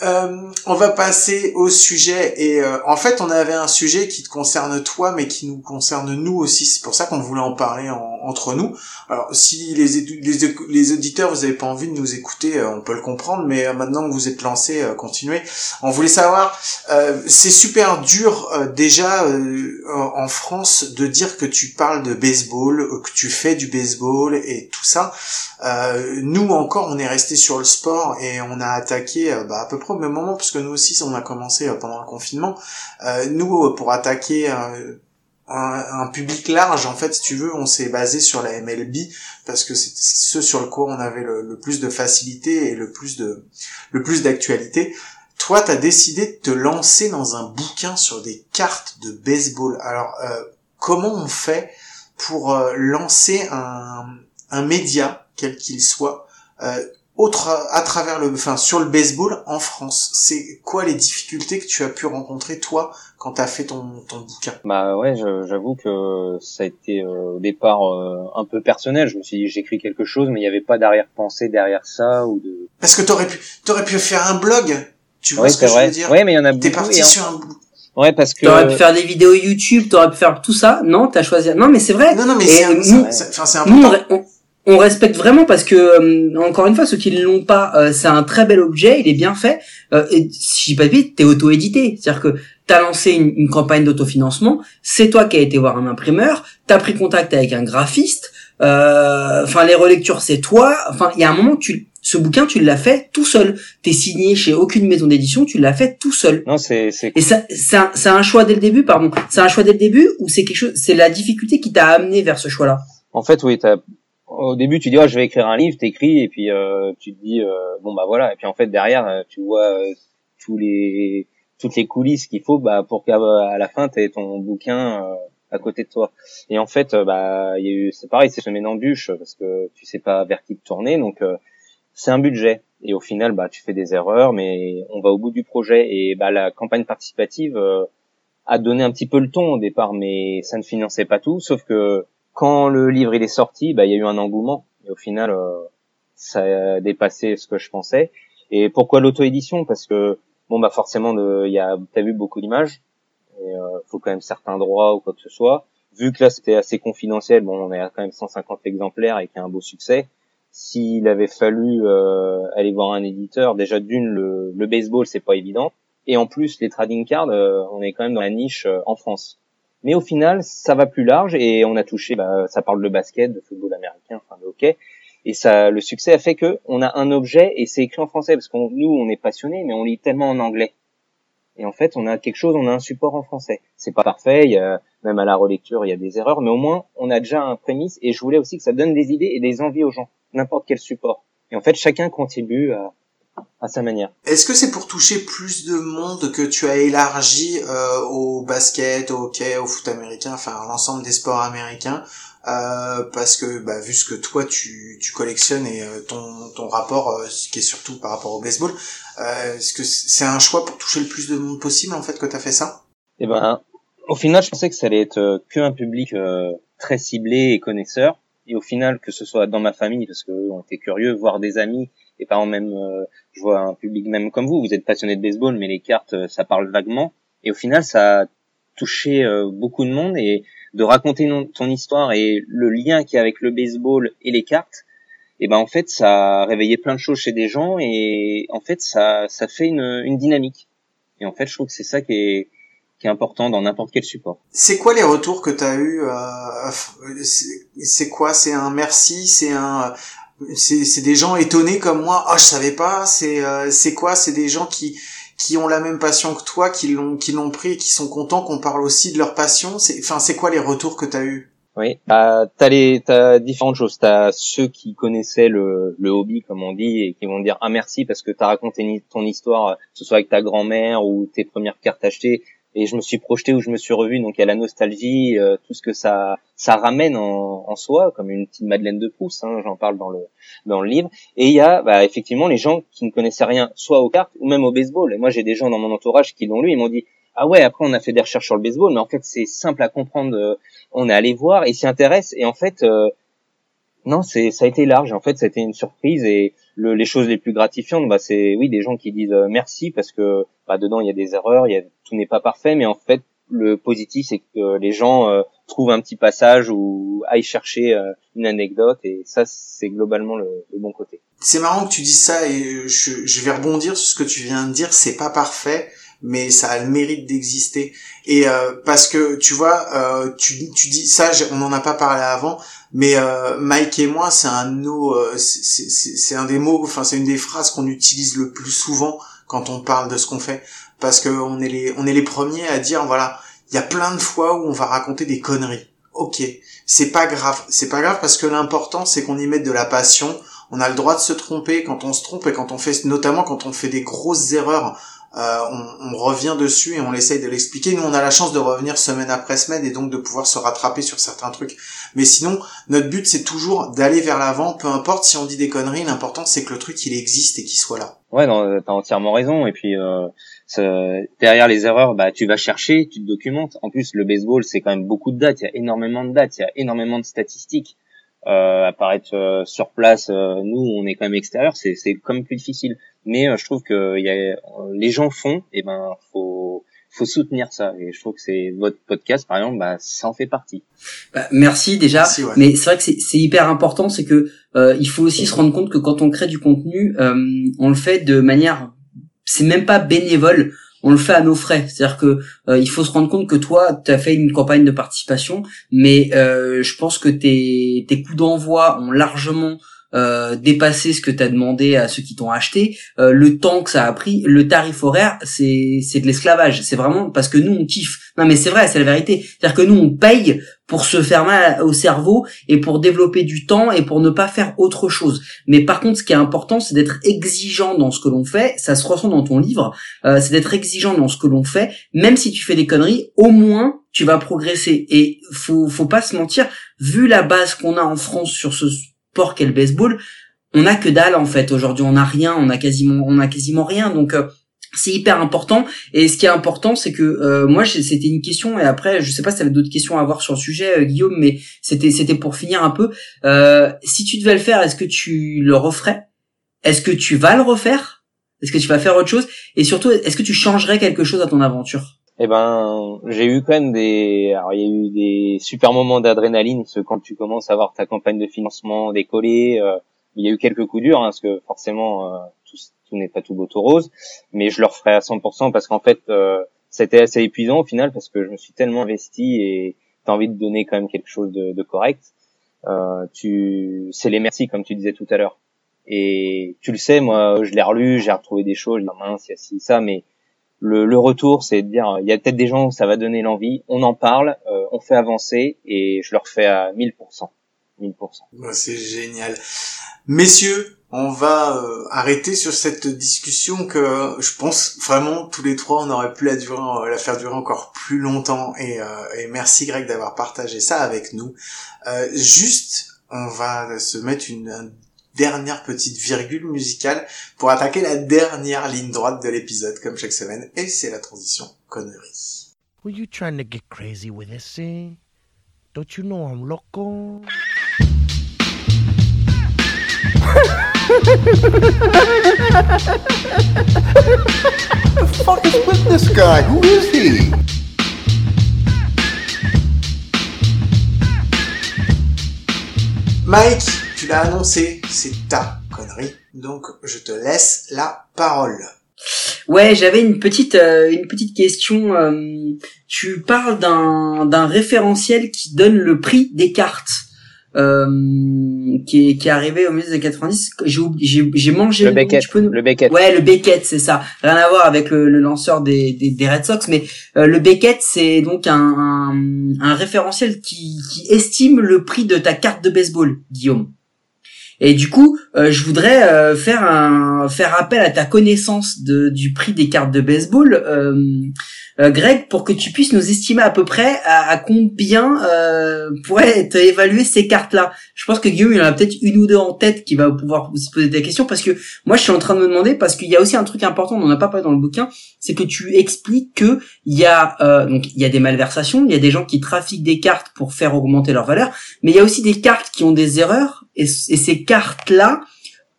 Euh, on va passer au sujet et euh, en fait on avait un sujet qui te concerne toi mais qui nous concerne nous aussi. C'est pour ça qu'on voulait en parler en- entre nous. Alors si les, les, les auditeurs vous avez pas envie de nous écouter euh, on peut le comprendre mais euh, maintenant que vous êtes lancés euh, continuez. On voulait savoir c'est super dur déjà en France de dire que tu parles de baseball que tu fais du baseball et tout ça. Nous encore, on est resté sur le sport et on a attaqué bah, à peu près au même moment, parce que nous aussi, on a commencé euh, pendant le confinement. Euh, nous, euh, pour attaquer un, un public large, en fait, si tu veux, on s'est basé sur la MLB parce que c'était ce sur le quoi on avait le, le plus de facilité et le plus de le plus d'actualité. Toi, t'as décidé de te lancer dans un bouquin sur des cartes de baseball. Alors, euh, comment on fait pour lancer un, un média, quel qu'il soit, euh, autre à travers le, enfin sur le baseball en France. C'est quoi les difficultés que tu as pu rencontrer toi quand t'as fait ton ton bouquin? Bah ouais, j'avoue que ça a été euh, au départ euh, un peu personnel. Je me suis dit j'écris quelque chose, mais il n'y avait pas d'arrière-pensée derrière ça ou de. Parce que t'aurais pu t'aurais pu faire un blog. Tu vois Ouais, ce que c'est je vrai. veux dire? Ouais, mais il y en a T'es parti en- sur un Ouais, parce que. T'aurais pu faire des vidéos YouTube, t'aurais pu faire tout ça. Non, t'as choisi. Non, mais c'est vrai. non non mais c'est un- nous- c'est c'est- enfin c'est Nous, on, important. On- respecte vraiment parce que euh, encore une fois, ceux qui ne l'ont pas, euh, c'est un très bel objet, il est bien fait. Euh, et si je dis pas de bêtises, t'es auto-édité, c'est-à-dire que t'as lancé une, une campagne d'autofinancement, c'est toi qui as été voir un imprimeur, t'as pris contact avec un graphiste. euh, Enfin, les relectures, c'est toi. Enfin, il y a un moment, tu, ce bouquin, tu l'as fait tout seul. T'es signé chez aucune maison d'édition, tu l'as fait tout seul. Non, c'est c'est Et ça, c'est un, c'est un choix dès le début, pardon. C'est un choix dès le début ou c'est quelque chose, c'est la difficulté qui t'a amené vers ce choix-là? En fait, oui, t'as- au début, tu dis, oh, je vais écrire un livre, t'écris, et puis euh, tu te dis, euh, bon, bah voilà. Et puis en fait, derrière, euh, tu vois euh, tous les toutes les coulisses qu'il faut bah, pour qu'à à la fin, t'aies ton bouquin euh, à côté de toi. Et en fait, euh, bah, il y a eu, c'est pareil, c'est semé d'embûches parce que tu sais pas vers qui te tourner, donc c'est un budget. Et au final, bah, tu fais des erreurs, mais on va au bout du projet. Et bah, la campagne participative a donné un petit peu le ton au départ, mais ça ne finançait pas tout. Sauf que quand le livre il est sorti, bah, il y a eu un engouement. Et au final, euh, ça a dépassé ce que je pensais. Et pourquoi l'auto-édition? Parce que bon, bah forcément, il y a, t'as vu beaucoup d'images. Et euh, faut quand même certains droits ou quoi que ce soit. Vu que là c'était assez confidentiel, bon, on est quand même 150 exemplaires et qu'il a un beau succès. S'il avait fallu euh, aller voir un éditeur, déjà d'une, le, le baseball c'est pas évident. Et en plus, les trading cards, euh, on est quand même dans la niche euh, en France. Mais au final, ça va plus large et on a touché, bah, ça parle de basket, de football américain, enfin de hockey. Et ça, le succès a fait que on a un objet et c'est écrit en français parce que nous, on est passionnés, mais on lit tellement en anglais. Et en fait, on a quelque chose, on a un support en français. C'est pas parfait, y a, même à la relecture, il y a des erreurs, mais au moins, on a déjà un prémisse. Et je voulais aussi que ça donne des idées et des envies aux gens, n'importe quel support. Et en fait, chacun contribue à, à sa manière. Est-ce que c'est pour toucher plus de monde que tu as élargi euh, au basket, au hockey, au foot américain, enfin à l'ensemble des sports américains euh, parce que bah, vu ce que toi tu, tu collectionnes et euh, ton, ton rapport euh, ce qui est surtout par rapport au baseball euh, est-ce que c'est un choix pour toucher le plus de monde possible en fait que tu as fait ça? Et ben, au final, je pensais que ça allait être euh, que un public euh, très ciblé et connaisseur. Et au final, que ce soit dans ma famille, parce que on était curieux, voir des amis, et par exemple même, euh, je vois un public même comme vous, vous êtes passionné de baseball, mais les cartes, euh, ça parle vaguement. Et au final, ça a touché euh, beaucoup de monde et de raconter ton histoire et le lien qu'il y a avec le baseball et les cartes, et ben en fait, ça a réveillé plein de choses chez des gens et en fait, ça, ça fait une, une dynamique. Et en fait, je trouve que c'est ça qui est, qui est important dans n'importe quel support. C'est quoi les retours que tu as eu euh, C'est quoi? C'est un merci? C'est un c'est des gens étonnés comme moi. Ah, je savais pas. C'est euh, c'est quoi? C'est des gens qui qui ont la même passion que toi, qui l'ont qui l'ont pris qui sont contents qu'on parle aussi de leur passion. C'est enfin c'est quoi les retours que tu as eu? Oui, bah, t'as les, t'as différentes choses. T'as ceux qui connaissaient le, le hobby, comme on dit, et qui vont dire ah merci parce que t'as raconté ton histoire, euh, que ce soit avec ta grand-mère ou tes premières cartes achetées, et je me suis projeté ou je me suis revu. Donc il y a la nostalgie, euh, tout ce que ça, ça ramène en, en soi, comme une petite Madeleine de Proust. Hein, J'en parle dans le, dans le livre. Et il y a, bah, effectivement, les gens qui ne connaissaient rien, soit aux cartes ou même au baseball. Et moi, j'ai des gens dans mon entourage qui l'ont lu, ils m'ont dit ah ouais, après on a fait des recherches sur le baseball, mais en fait c'est simple à comprendre. euh, on est allé voir et s'y intéresse et en fait euh, non c'est ça a été large. En fait ça a été une surprise et le, les choses les plus gratifiantes bah c'est oui des gens qui disent euh, merci parce que bah dedans il y a des erreurs il y a tout n'est pas parfait mais en fait le positif c'est que les gens euh, trouvent un petit passage ou aillent chercher euh, une anecdote et ça c'est globalement le, le bon côté. C'est marrant que tu dises ça et je, je vais rebondir sur ce que tu viens de dire. C'est pas parfait, mais ça a le mérite d'exister. Et euh, parce que tu vois, euh, tu, tu dis ça, on n'en a pas parlé avant, mais euh, Mike et moi, c'est un nos, euh, c'est un des mots, enfin c'est une des phrases qu'on utilise le plus souvent quand on parle de ce qu'on fait, parce que on est les, on est les premiers à dire voilà, il y a plein de fois où on va raconter des conneries. Ok, c'est pas grave, c'est pas grave parce que l'important c'est qu'on y mette de la passion. On a le droit de se tromper quand on se trompe et quand on fait, notamment quand on fait des grosses erreurs, euh, on, on revient dessus et on essaye de l'expliquer. Nous, on a la chance de revenir semaine après semaine et donc de pouvoir se rattraper sur certains trucs. Mais sinon, notre but c'est toujours d'aller vers l'avant, peu importe si on dit des conneries. L'important c'est que le truc il existe et qu'il soit là. Ouais, non, t'as entièrement raison. Et puis euh, derrière les erreurs, bah tu vas chercher, tu te documentes. En plus, le baseball, c'est quand même beaucoup de dates. Il y a énormément de dates, il y a énormément de statistiques. Euh, apparaître euh, sur place, euh, nous, on est quand même extérieur, c'est c'est comme plus difficile. Mais euh, je trouve que il y a, euh, les gens font, et ben faut faut soutenir ça. Et je trouve que c'est votre podcast, par exemple, bah ça en fait partie. Bah, merci déjà. Merci, ouais. Mais c'est vrai que c'est c'est hyper important, c'est que euh, il faut aussi se rendre compte que quand on crée du contenu, euh, on le fait de manière, c'est même pas bénévole, on le fait à nos frais. C'est-à-dire que euh, il faut se rendre compte que toi, tu as fait une campagne de participation, mais euh, je pense que tes tes coûts d'envoi ont largement euh, dépassé ce que tu as demandé à ceux qui t'ont acheté, le temps que ça a pris, le tarif horaire, c'est c'est de l'esclavage. C'est vraiment parce que nous on kiffe. Non mais c'est vrai, c'est la vérité. C'est-à-dire que nous on paye pour se faire mal au cerveau et pour développer du temps et pour ne pas faire autre chose. Mais par contre, ce qui est important, c'est d'être exigeant dans ce que l'on fait. Ça se ressent dans ton livre. Euh, c'est d'être exigeant dans ce que l'on fait, même si tu fais des conneries. Au moins, tu vas progresser. Et faut faut pas se mentir. Vu la base qu'on a en France sur ce sport qu'est le baseball, on a que dalle en fait. Aujourd'hui, on a rien. On a quasiment on a quasiment rien. Donc euh, c'est hyper important. Et ce qui est important c'est que euh, moi c'était une question et après je sais pas si tu avais d'autres questions à avoir sur le sujet euh, Guillaume mais c'était c'était pour finir un peu. Euh, si tu devais le faire est-ce que tu le referais? Est-ce que tu vas le refaire? Est-ce que tu vas faire autre chose? Et surtout est-ce que tu changerais quelque chose à ton aventure? Eh ben, j'ai eu quand même des, alors il y a eu des super moments d'adrénaline, parce que quand tu commences à avoir ta campagne de financement décollée, euh, il y a eu quelques coups durs, hein, parce que forcément, euh, tout, n'est pas tout beau tout rose, mais je le referai à 100% parce qu'en fait, euh, c'était assez épuisant au final parce que je me suis tellement investi et t'as envie de donner quand même quelque chose de, de correct. Euh, tu, c'est les merci comme tu disais tout à l'heure. Et tu le sais, moi, je l'ai relu, j'ai retrouvé des choses, je dis, ah, mince, il y a ci, ça, mais le, le retour, c'est de dire, il y a peut-être des gens où ça va donner l'envie, on en parle, euh, on fait avancer, et je le refais à 1000%. 1000%. Bah, c'est génial. Messieurs, on va euh, arrêter sur cette discussion que je pense vraiment tous les trois on aurait pu la durer, euh, la faire durer encore plus longtemps et, euh, et merci Greg d'avoir partagé ça avec nous. Euh, juste, on va se mettre une, une dernière petite virgule musicale pour attaquer la dernière ligne droite de l'épisode comme chaque semaine et c'est la transition connerie. Were you trying to get crazy with this, eh? Don't you know I'm loco? [LAUGHS] the fuck is with this guy? Who is he? Mike, tu l'as annoncé, c'est ta connerie, donc je te laisse la parole. Ouais, j'avais une petite euh, une petite question. euh, tu parles d'un d'un référentiel qui donne le prix des cartes. Euh, qui est qui est arrivé au milieu des années 90 j'ai oublié- j'ai j'ai mangé Le Beckett, tu peux nous- le Beckett. Ouais, le Beckett, c'est ça. Rien à voir avec le, le lanceur des, des, des Red Sox, mais euh, le Beckett, c'est donc un, un, un référentiel qui, qui estime le prix de ta carte de baseball, Guillaume. Et du coup, euh, je voudrais euh, faire un faire appel à ta connaissance de, du prix des cartes de baseball, euh, Greg, pour que tu puisses nous estimer à peu près à, à combien euh, pourraient être évaluées ces cartes-là. Je pense que Guillaume, il en a peut-être une ou deux en tête qui va pouvoir se poser des questions parce que moi, je suis en train de me demander parce qu'il y a aussi un truc important, on n'en a pas parlé dans le bouquin, c'est que tu expliques que il y a euh, donc il y a des malversations, il y a des gens qui trafiquent des cartes pour faire augmenter leur valeur, mais il y a aussi des cartes qui ont des erreurs et, et ces cartes-là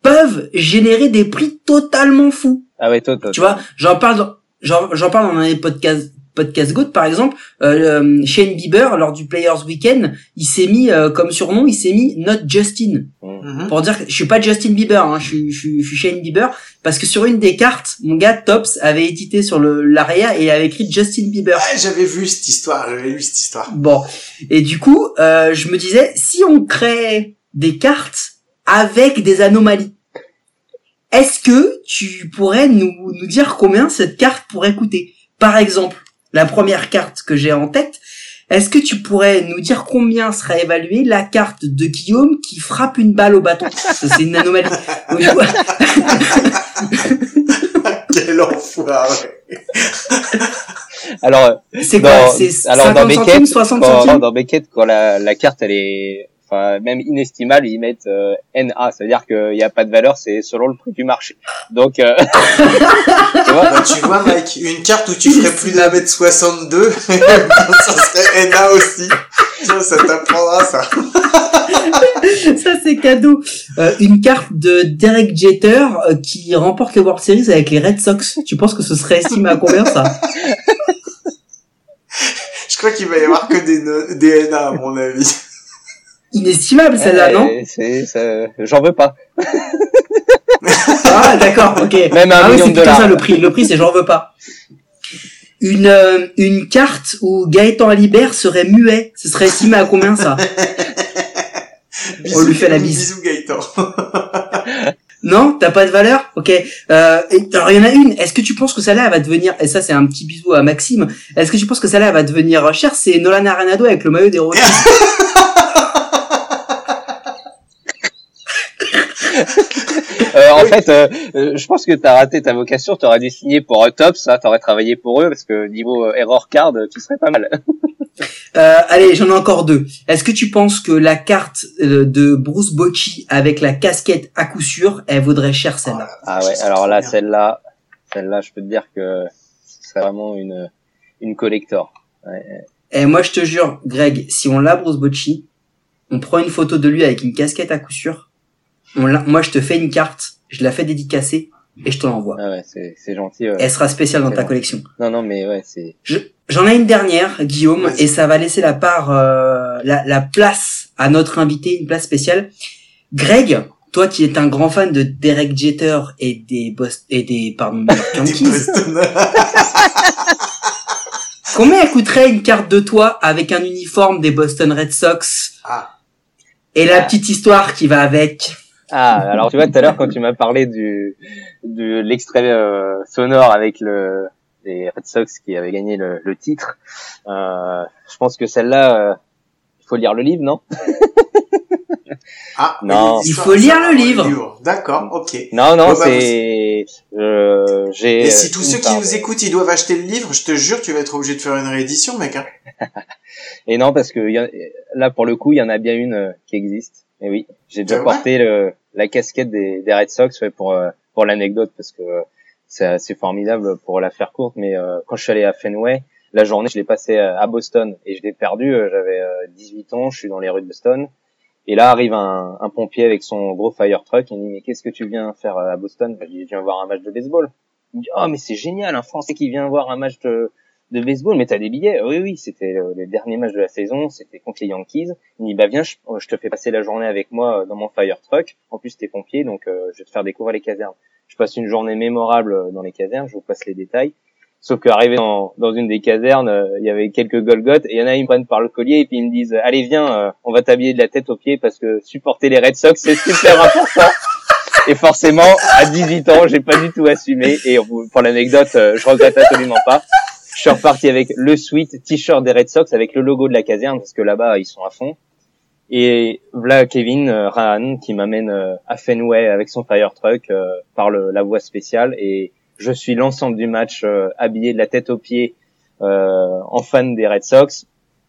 peuvent générer des prix totalement fous. Ah ouais, toi, toi. Tu vois, j'en parle dans, j'en, parle dans un des podcasts podcast Goat par exemple euh, euh, Shane Bieber lors du Players Weekend il s'est mis euh, comme surnom il s'est mis Not Justin Mhm. pour dire que je suis pas Justin Bieber, hein, je, suis, je, suis, je suis Shane Bieber, parce que sur une des cartes, mon gars Tops avait édité sur le l'arrière et avait écrit Justin Bieber. Ouais, j'avais vu cette histoire, j'avais lu cette histoire. Bon, et du coup, euh, je me disais, si on crée des cartes avec des anomalies, est-ce que tu pourrais nous, nous dire combien cette carte pourrait coûter? Par exemple, la première carte que j'ai en tête, est-ce que tu pourrais nous dire combien sera évaluée la carte de Guillaume qui frappe une balle au bâton? C'est une anomalie. [LAUGHS] [LAUGHS] Quel enfoiré. Alors, C'est dans, quoi C'est alors 50 dans centimes, Beckett, 60 quand, centimes? dans Beckett, quand la, la carte elle est, enfin même inestimable, ils mettent euh, NA, c'est-à-dire qu'il n'y a pas de valeur, c'est selon le prix du marché. Donc, euh, [LAUGHS] tu vois, Bah, tu vois, Mike, une carte où tu ferais plus d'un mètre 62, [LAUGHS] ça serait NA aussi. Tiens, ça t'apprendra ça. [LAUGHS] Ça c'est cadeau. Euh, une carte de Derek Jeter euh, qui remporte les World Series avec les Red Sox. Tu penses que ce serait estimé à combien ça? Je crois qu'il va y avoir que des, no- des NA, à mon avis. Inestimable celle-là, non? eh, c'est, ça- j'en veux pas. [LAUGHS] Ah d'accord, ok. Même un ah million de dollars. ça le prix. Le prix c'est j'en veux pas. Une euh, une carte où Gaëtan Alibert serait muet. Ce serait estimé à combien ça? On lui fait la bise. Bisous, Gaëtan. [LAUGHS] Non, t'as pas de valeur? Ok. Euh, et- alors il y en a une. Est-ce que tu penses que celle-là elle va devenir et ça c'est un petit bisou à Maxime. Est-ce que tu penses que celle-là elle va devenir chère? C'est Nolan Arenado avec le maillot des Rockies. [LAUGHS] Euh, en fait, euh, euh, je pense que t'as raté ta vocation. T'aurais dû signer pour euh, Tops, hein, t'aurais travaillé pour eux parce que niveau euh, error card, tu serais pas mal. [LAUGHS] Euh, allez, j'en ai encore deux. Est-ce que tu penses que la carte euh, de Bruce Bocci avec la casquette à coup sûr, elle vaudrait cher celle-là? Ah ouais. Alors là, celle-là, celle-là, je peux te dire que c'est vraiment une une collector. Ouais. Et moi je te jure, Greg, si on l'a Bruce Bocci, on prend une photo de lui avec une casquette à coup sûr. On moi je te fais une carte, je la fais dédicacer et je te l'envoie. Ah ouais, c'est c'est gentil. ouais. Elle sera spéciale dans ta collection. Non, non, mais ouais, c'est. Je- J'en ai une dernière, Guillaume, et ça va laisser la part, euh, la, la place à notre invité, une place spéciale. Greg, toi qui es un grand fan de Derek Jeter et des Boston et des pardon [LAUGHS] Yankees, Boston. [LAUGHS] combien coûterait une carte de toi avec un uniforme des Boston Red Sox? Ah. et la petite histoire qui va avec Ah, alors tu vois, tout à l'heure, quand tu m'as parlé du, de l'extrait euh, sonore avec le, les Red Sox qui avaient gagné le, le titre, euh, je pense que celle-là, euh, il faut lire le livre, non? Ah, [LAUGHS] Non. Il faut lire le livre. D'accord, ok. Non, non, bah, c'est... Euh, j'ai... Et si tous ceux qui nous écoutent, ils doivent acheter le livre, je te jure, tu vas être obligé de faire une réédition, mec. Hein. [LAUGHS] Et non, parce que il y a- là, pour le coup, il y en a bien une euh, qui existe. Et oui, j'ai déjà porté le, la casquette des, des Red Sox ouais, pour euh, pour l'anecdote, parce que euh, c'est assez formidable pour la faire courte. Mais euh, quand je suis allé à Fenway, la journée, je l'ai passée à à Boston et je l'ai perdu. euh, J'avais euh, 18 ans, je suis dans les rues de Boston. Et là arrive un, un pompier avec son gros fire truck. Il me dit mais qu'est-ce que tu viens faire euh, à Boston? Je lui dis je viens voir un match de baseball. Il me dit oh mais c'est génial, un Français qui vient voir un match de de baseball, mais t'as des billets Oui, oui, c'était le, le dernier match de la saison, c'était contre les Yankees. Il me dit, bah viens, je, je te fais passer la journée avec moi euh, dans mon fire truck. En plus, t'es pompier, donc euh, je vais te faire découvrir les casernes. Je passe une journée mémorable euh, dans les casernes, je vous passe les détails. Sauf qu'arrivé dans, dans une des casernes, euh, il y avait quelques Golgoth, et il y en a, ils me prennent par le collier, et puis ils me disent, allez, viens, euh, on va t'habiller de la tête aux pieds, parce que supporter les Red Sox, c'est super important. Et forcément, à 18 ans, j'ai pas du tout assumé, et pour l'anecdote, euh, je regrette absolument pas. Je suis reparti avec le sweat t-shirt des Red Sox avec le logo de la caserne parce que là-bas ils sont à fond. Et voilà Kevin euh, Rahan qui m'amène euh, à Fenway avec son fire truck euh, par le- la voie spéciale et je suis l'ensemble du match euh, habillé de la tête aux pieds euh, en fan des Red Sox.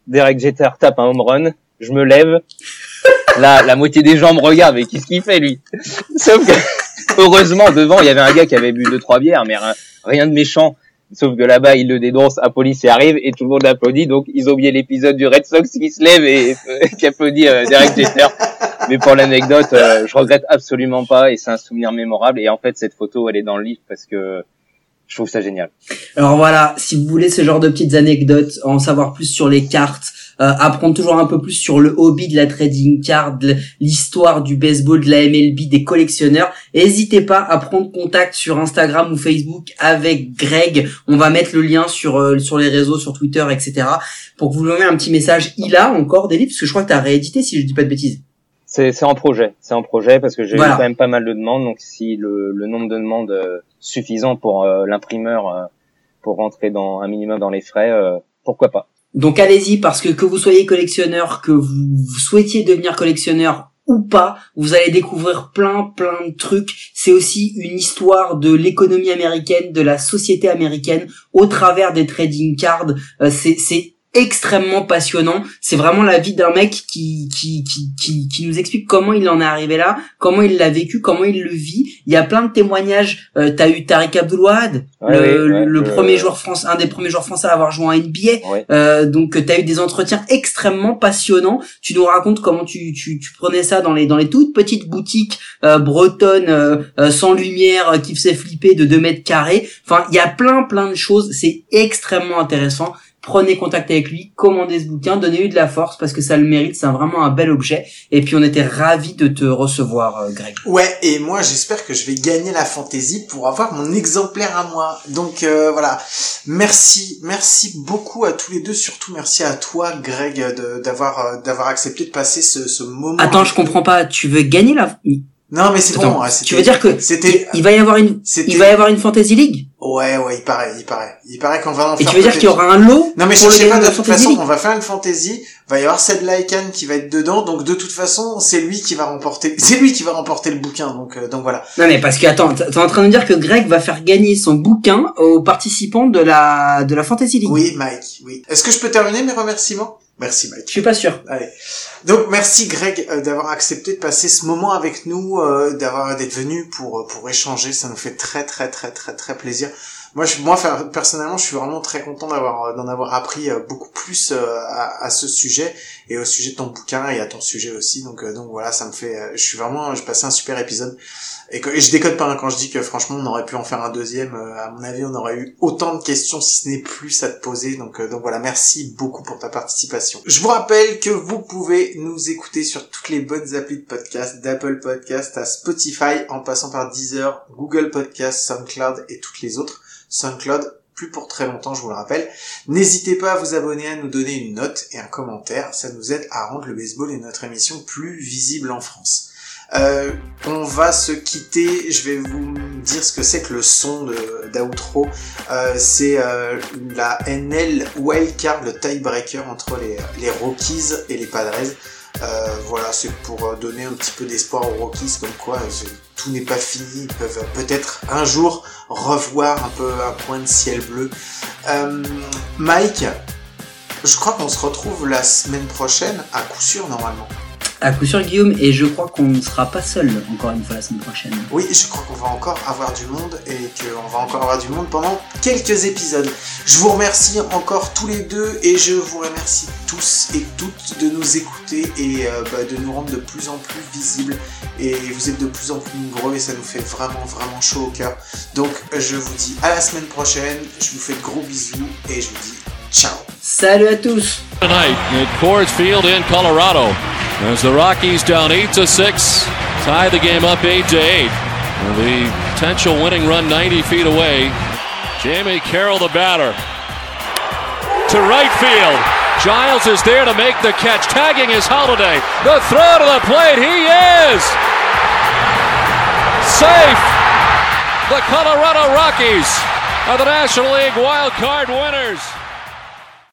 Derek Jeter tape un home run, je me lève. Là, la moitié des gens me regardent, mais qu'est-ce qu'il fait lui? Sauf que [LAUGHS] heureusement devant il y avait un gars qui avait bu deux trois bières, mais rien, rien de méchant. Sauf que là-bas, il le dénonce, la police y arrive et tout le monde applaudit. Donc, ils ont oublié l'épisode du Red Sox qui se lève et euh, [LAUGHS] qui applaudit euh, Derek Jeter. Mais pour l'anecdote, euh, je regrette absolument pas et c'est un souvenir mémorable. Et en fait, cette photo, elle est dans le livre parce que je trouve ça génial. Alors voilà, si vous voulez ce genre de petites anecdotes, en savoir plus sur les cartes, euh, apprendre toujours un peu plus sur le hobby de la trading card, l'histoire du baseball, de la MLB, des collectionneurs, n'hésitez pas à prendre contact sur Instagram ou Facebook avec Greg. On va mettre le lien sur euh, sur les réseaux, sur Twitter, etc. pour que vous lui envoyez un petit message. Il a encore des livres, parce que je crois que tu as réédité, si je dis pas de bêtises. C'est c'est en projet, c'est en projet parce que j'ai Voilà. eu quand même pas mal de demandes. Donc, si le, le nombre de demandes euh, suffisant pour euh, l'imprimeur euh, pour rentrer dans un minimum dans les frais, euh, pourquoi pas. Donc allez-y parce que que vous soyez collectionneur, que vous souhaitiez devenir collectionneur ou pas, vous allez découvrir plein plein de trucs. C'est aussi une histoire de l'économie américaine, de la société américaine au travers des trading cards. Euh, c'est extrêmement passionnant. C'est vraiment la vie d'un mec qui, qui, qui, qui, qui nous explique comment il en est arrivé là, comment il l'a vécu, comment il le vit. Il y a plein de témoignages. Euh, T'as eu Tariq Ouais, le, ouais, premier joueur français, un des premiers joueurs français à avoir joué en NBA. Euh, donc tu as eu des entretiens extrêmement passionnants. Tu nous racontes comment tu, tu, tu prenais ça dans les dans les toutes petites boutiques euh, bretonnes euh, euh, sans lumière euh, qui faisaient flipper de 2 mètres carrés. Enfin, il y a plein plein de choses. C'est extrêmement intéressant. Prenez contact avec lui, commandez ce bouquin, donnez-lui de la force parce que ça le mérite. C'est vraiment un bel objet. Et puis on était ravis de te recevoir, euh, Greg. Ouais, et moi j'espère que je vais gagner la fantaisie pour avoir mon exemplaire à moi. Donc euh, voilà, merci, merci beaucoup à tous les deux, surtout merci à toi, Greg, d'avoir euh, d'avoir accepté de passer ce, ce moment. Attends, je comprends pas. Tu veux gagner la Non, mais c'est bon. ouais, tu veux dire que c'était, il va y avoir une c'était, il va y avoir une fantasy league? Ouais, ouais, il paraît, il paraît, il paraît qu'on va en et faire. tu veux dire qu'il y aura un lot Non mais je le sais pas, de toute façon, on va faire une fantasy, va y avoir Seth Lycan qui va être dedans, donc de toute façon, c'est lui qui va remporter, [LAUGHS] c'est lui qui va remporter le bouquin, donc, euh, donc voilà. Non mais parce que attends, t'es en train de dire que Greg va faire gagner son bouquin aux participants de la de la Fantasy League. Oui, Mike, oui. Est-ce que je peux terminer mes remerciements? Merci, Mike. Je suis pas sûr. Allez. Donc merci Greg euh, d'avoir accepté de passer ce moment avec nous, euh, d'avoir d'être venu pour euh, pour échanger, ça nous fait très très très très très plaisir. Moi, je, moi, personnellement, je suis vraiment très content d'avoir d'en avoir appris euh, beaucoup plus euh, à, ce sujet et au sujet de ton bouquin et à ton sujet aussi. Donc, euh, donc voilà, ça me fait, euh, je suis vraiment, je passais un super épisode et, je déconne pas hein, quand je dis que franchement, on aurait pu en faire un deuxième. Euh, à mon avis, on aurait eu autant de questions si ce n'est plus à te poser. Donc, euh, donc voilà, merci beaucoup pour ta participation. Je vous rappelle que vous pouvez nous écouter sur toutes les bonnes applis de podcast, d'Apple Podcast à Spotify, en passant par Deezer, Google Podcast, SoundCloud et toutes les autres. SoundCloud, plus pour très longtemps, je vous le rappelle. N'hésitez pas à vous abonner, à nous donner une note et un commentaire. Ça nous aide à rendre le baseball et notre émission plus visible en France. Euh, on va se quitter. Je vais vous dire ce que c'est que le son d'outro. Euh, c'est euh, la NL Wildcard, le tiebreaker entre les, les Rockies et les Padres. Euh, voilà, c'est pour euh, donner un petit peu d'espoir aux Rockies, comme quoi euh, tout n'est pas fini. Ils peuvent peut-être un jour revoir un peu un point de ciel bleu. Mike, je crois qu'on se retrouve la semaine prochaine, à coup sûr normalement. À coup sûr, Guillaume, et je crois qu'on ne sera pas seul encore une fois la semaine prochaine. Oui, je crois qu'on va encore avoir du monde et qu'on va encore avoir du monde pendant quelques épisodes. Je vous remercie encore tous les deux et je vous remercie tous et toutes de nous écouter et euh, bah, de nous rendre de plus en plus visibles. Et vous êtes de plus en plus nombreux et ça nous fait vraiment vraiment chaud au cœur. Donc je vous dis à la semaine prochaine, je vous fais de gros bisous et je vous dis ciao Salut à tous tonight at Coors Field in Colorado. As the Rockies down eight to six, tie the game up eight to eight. The potential winning run 90 feet away. Jamie Carroll, the batter, to right field. Giles is there to make the catch, tagging his Holiday. The throw to the plate, he is safe. The Colorado Rockies are the National League wild card winners.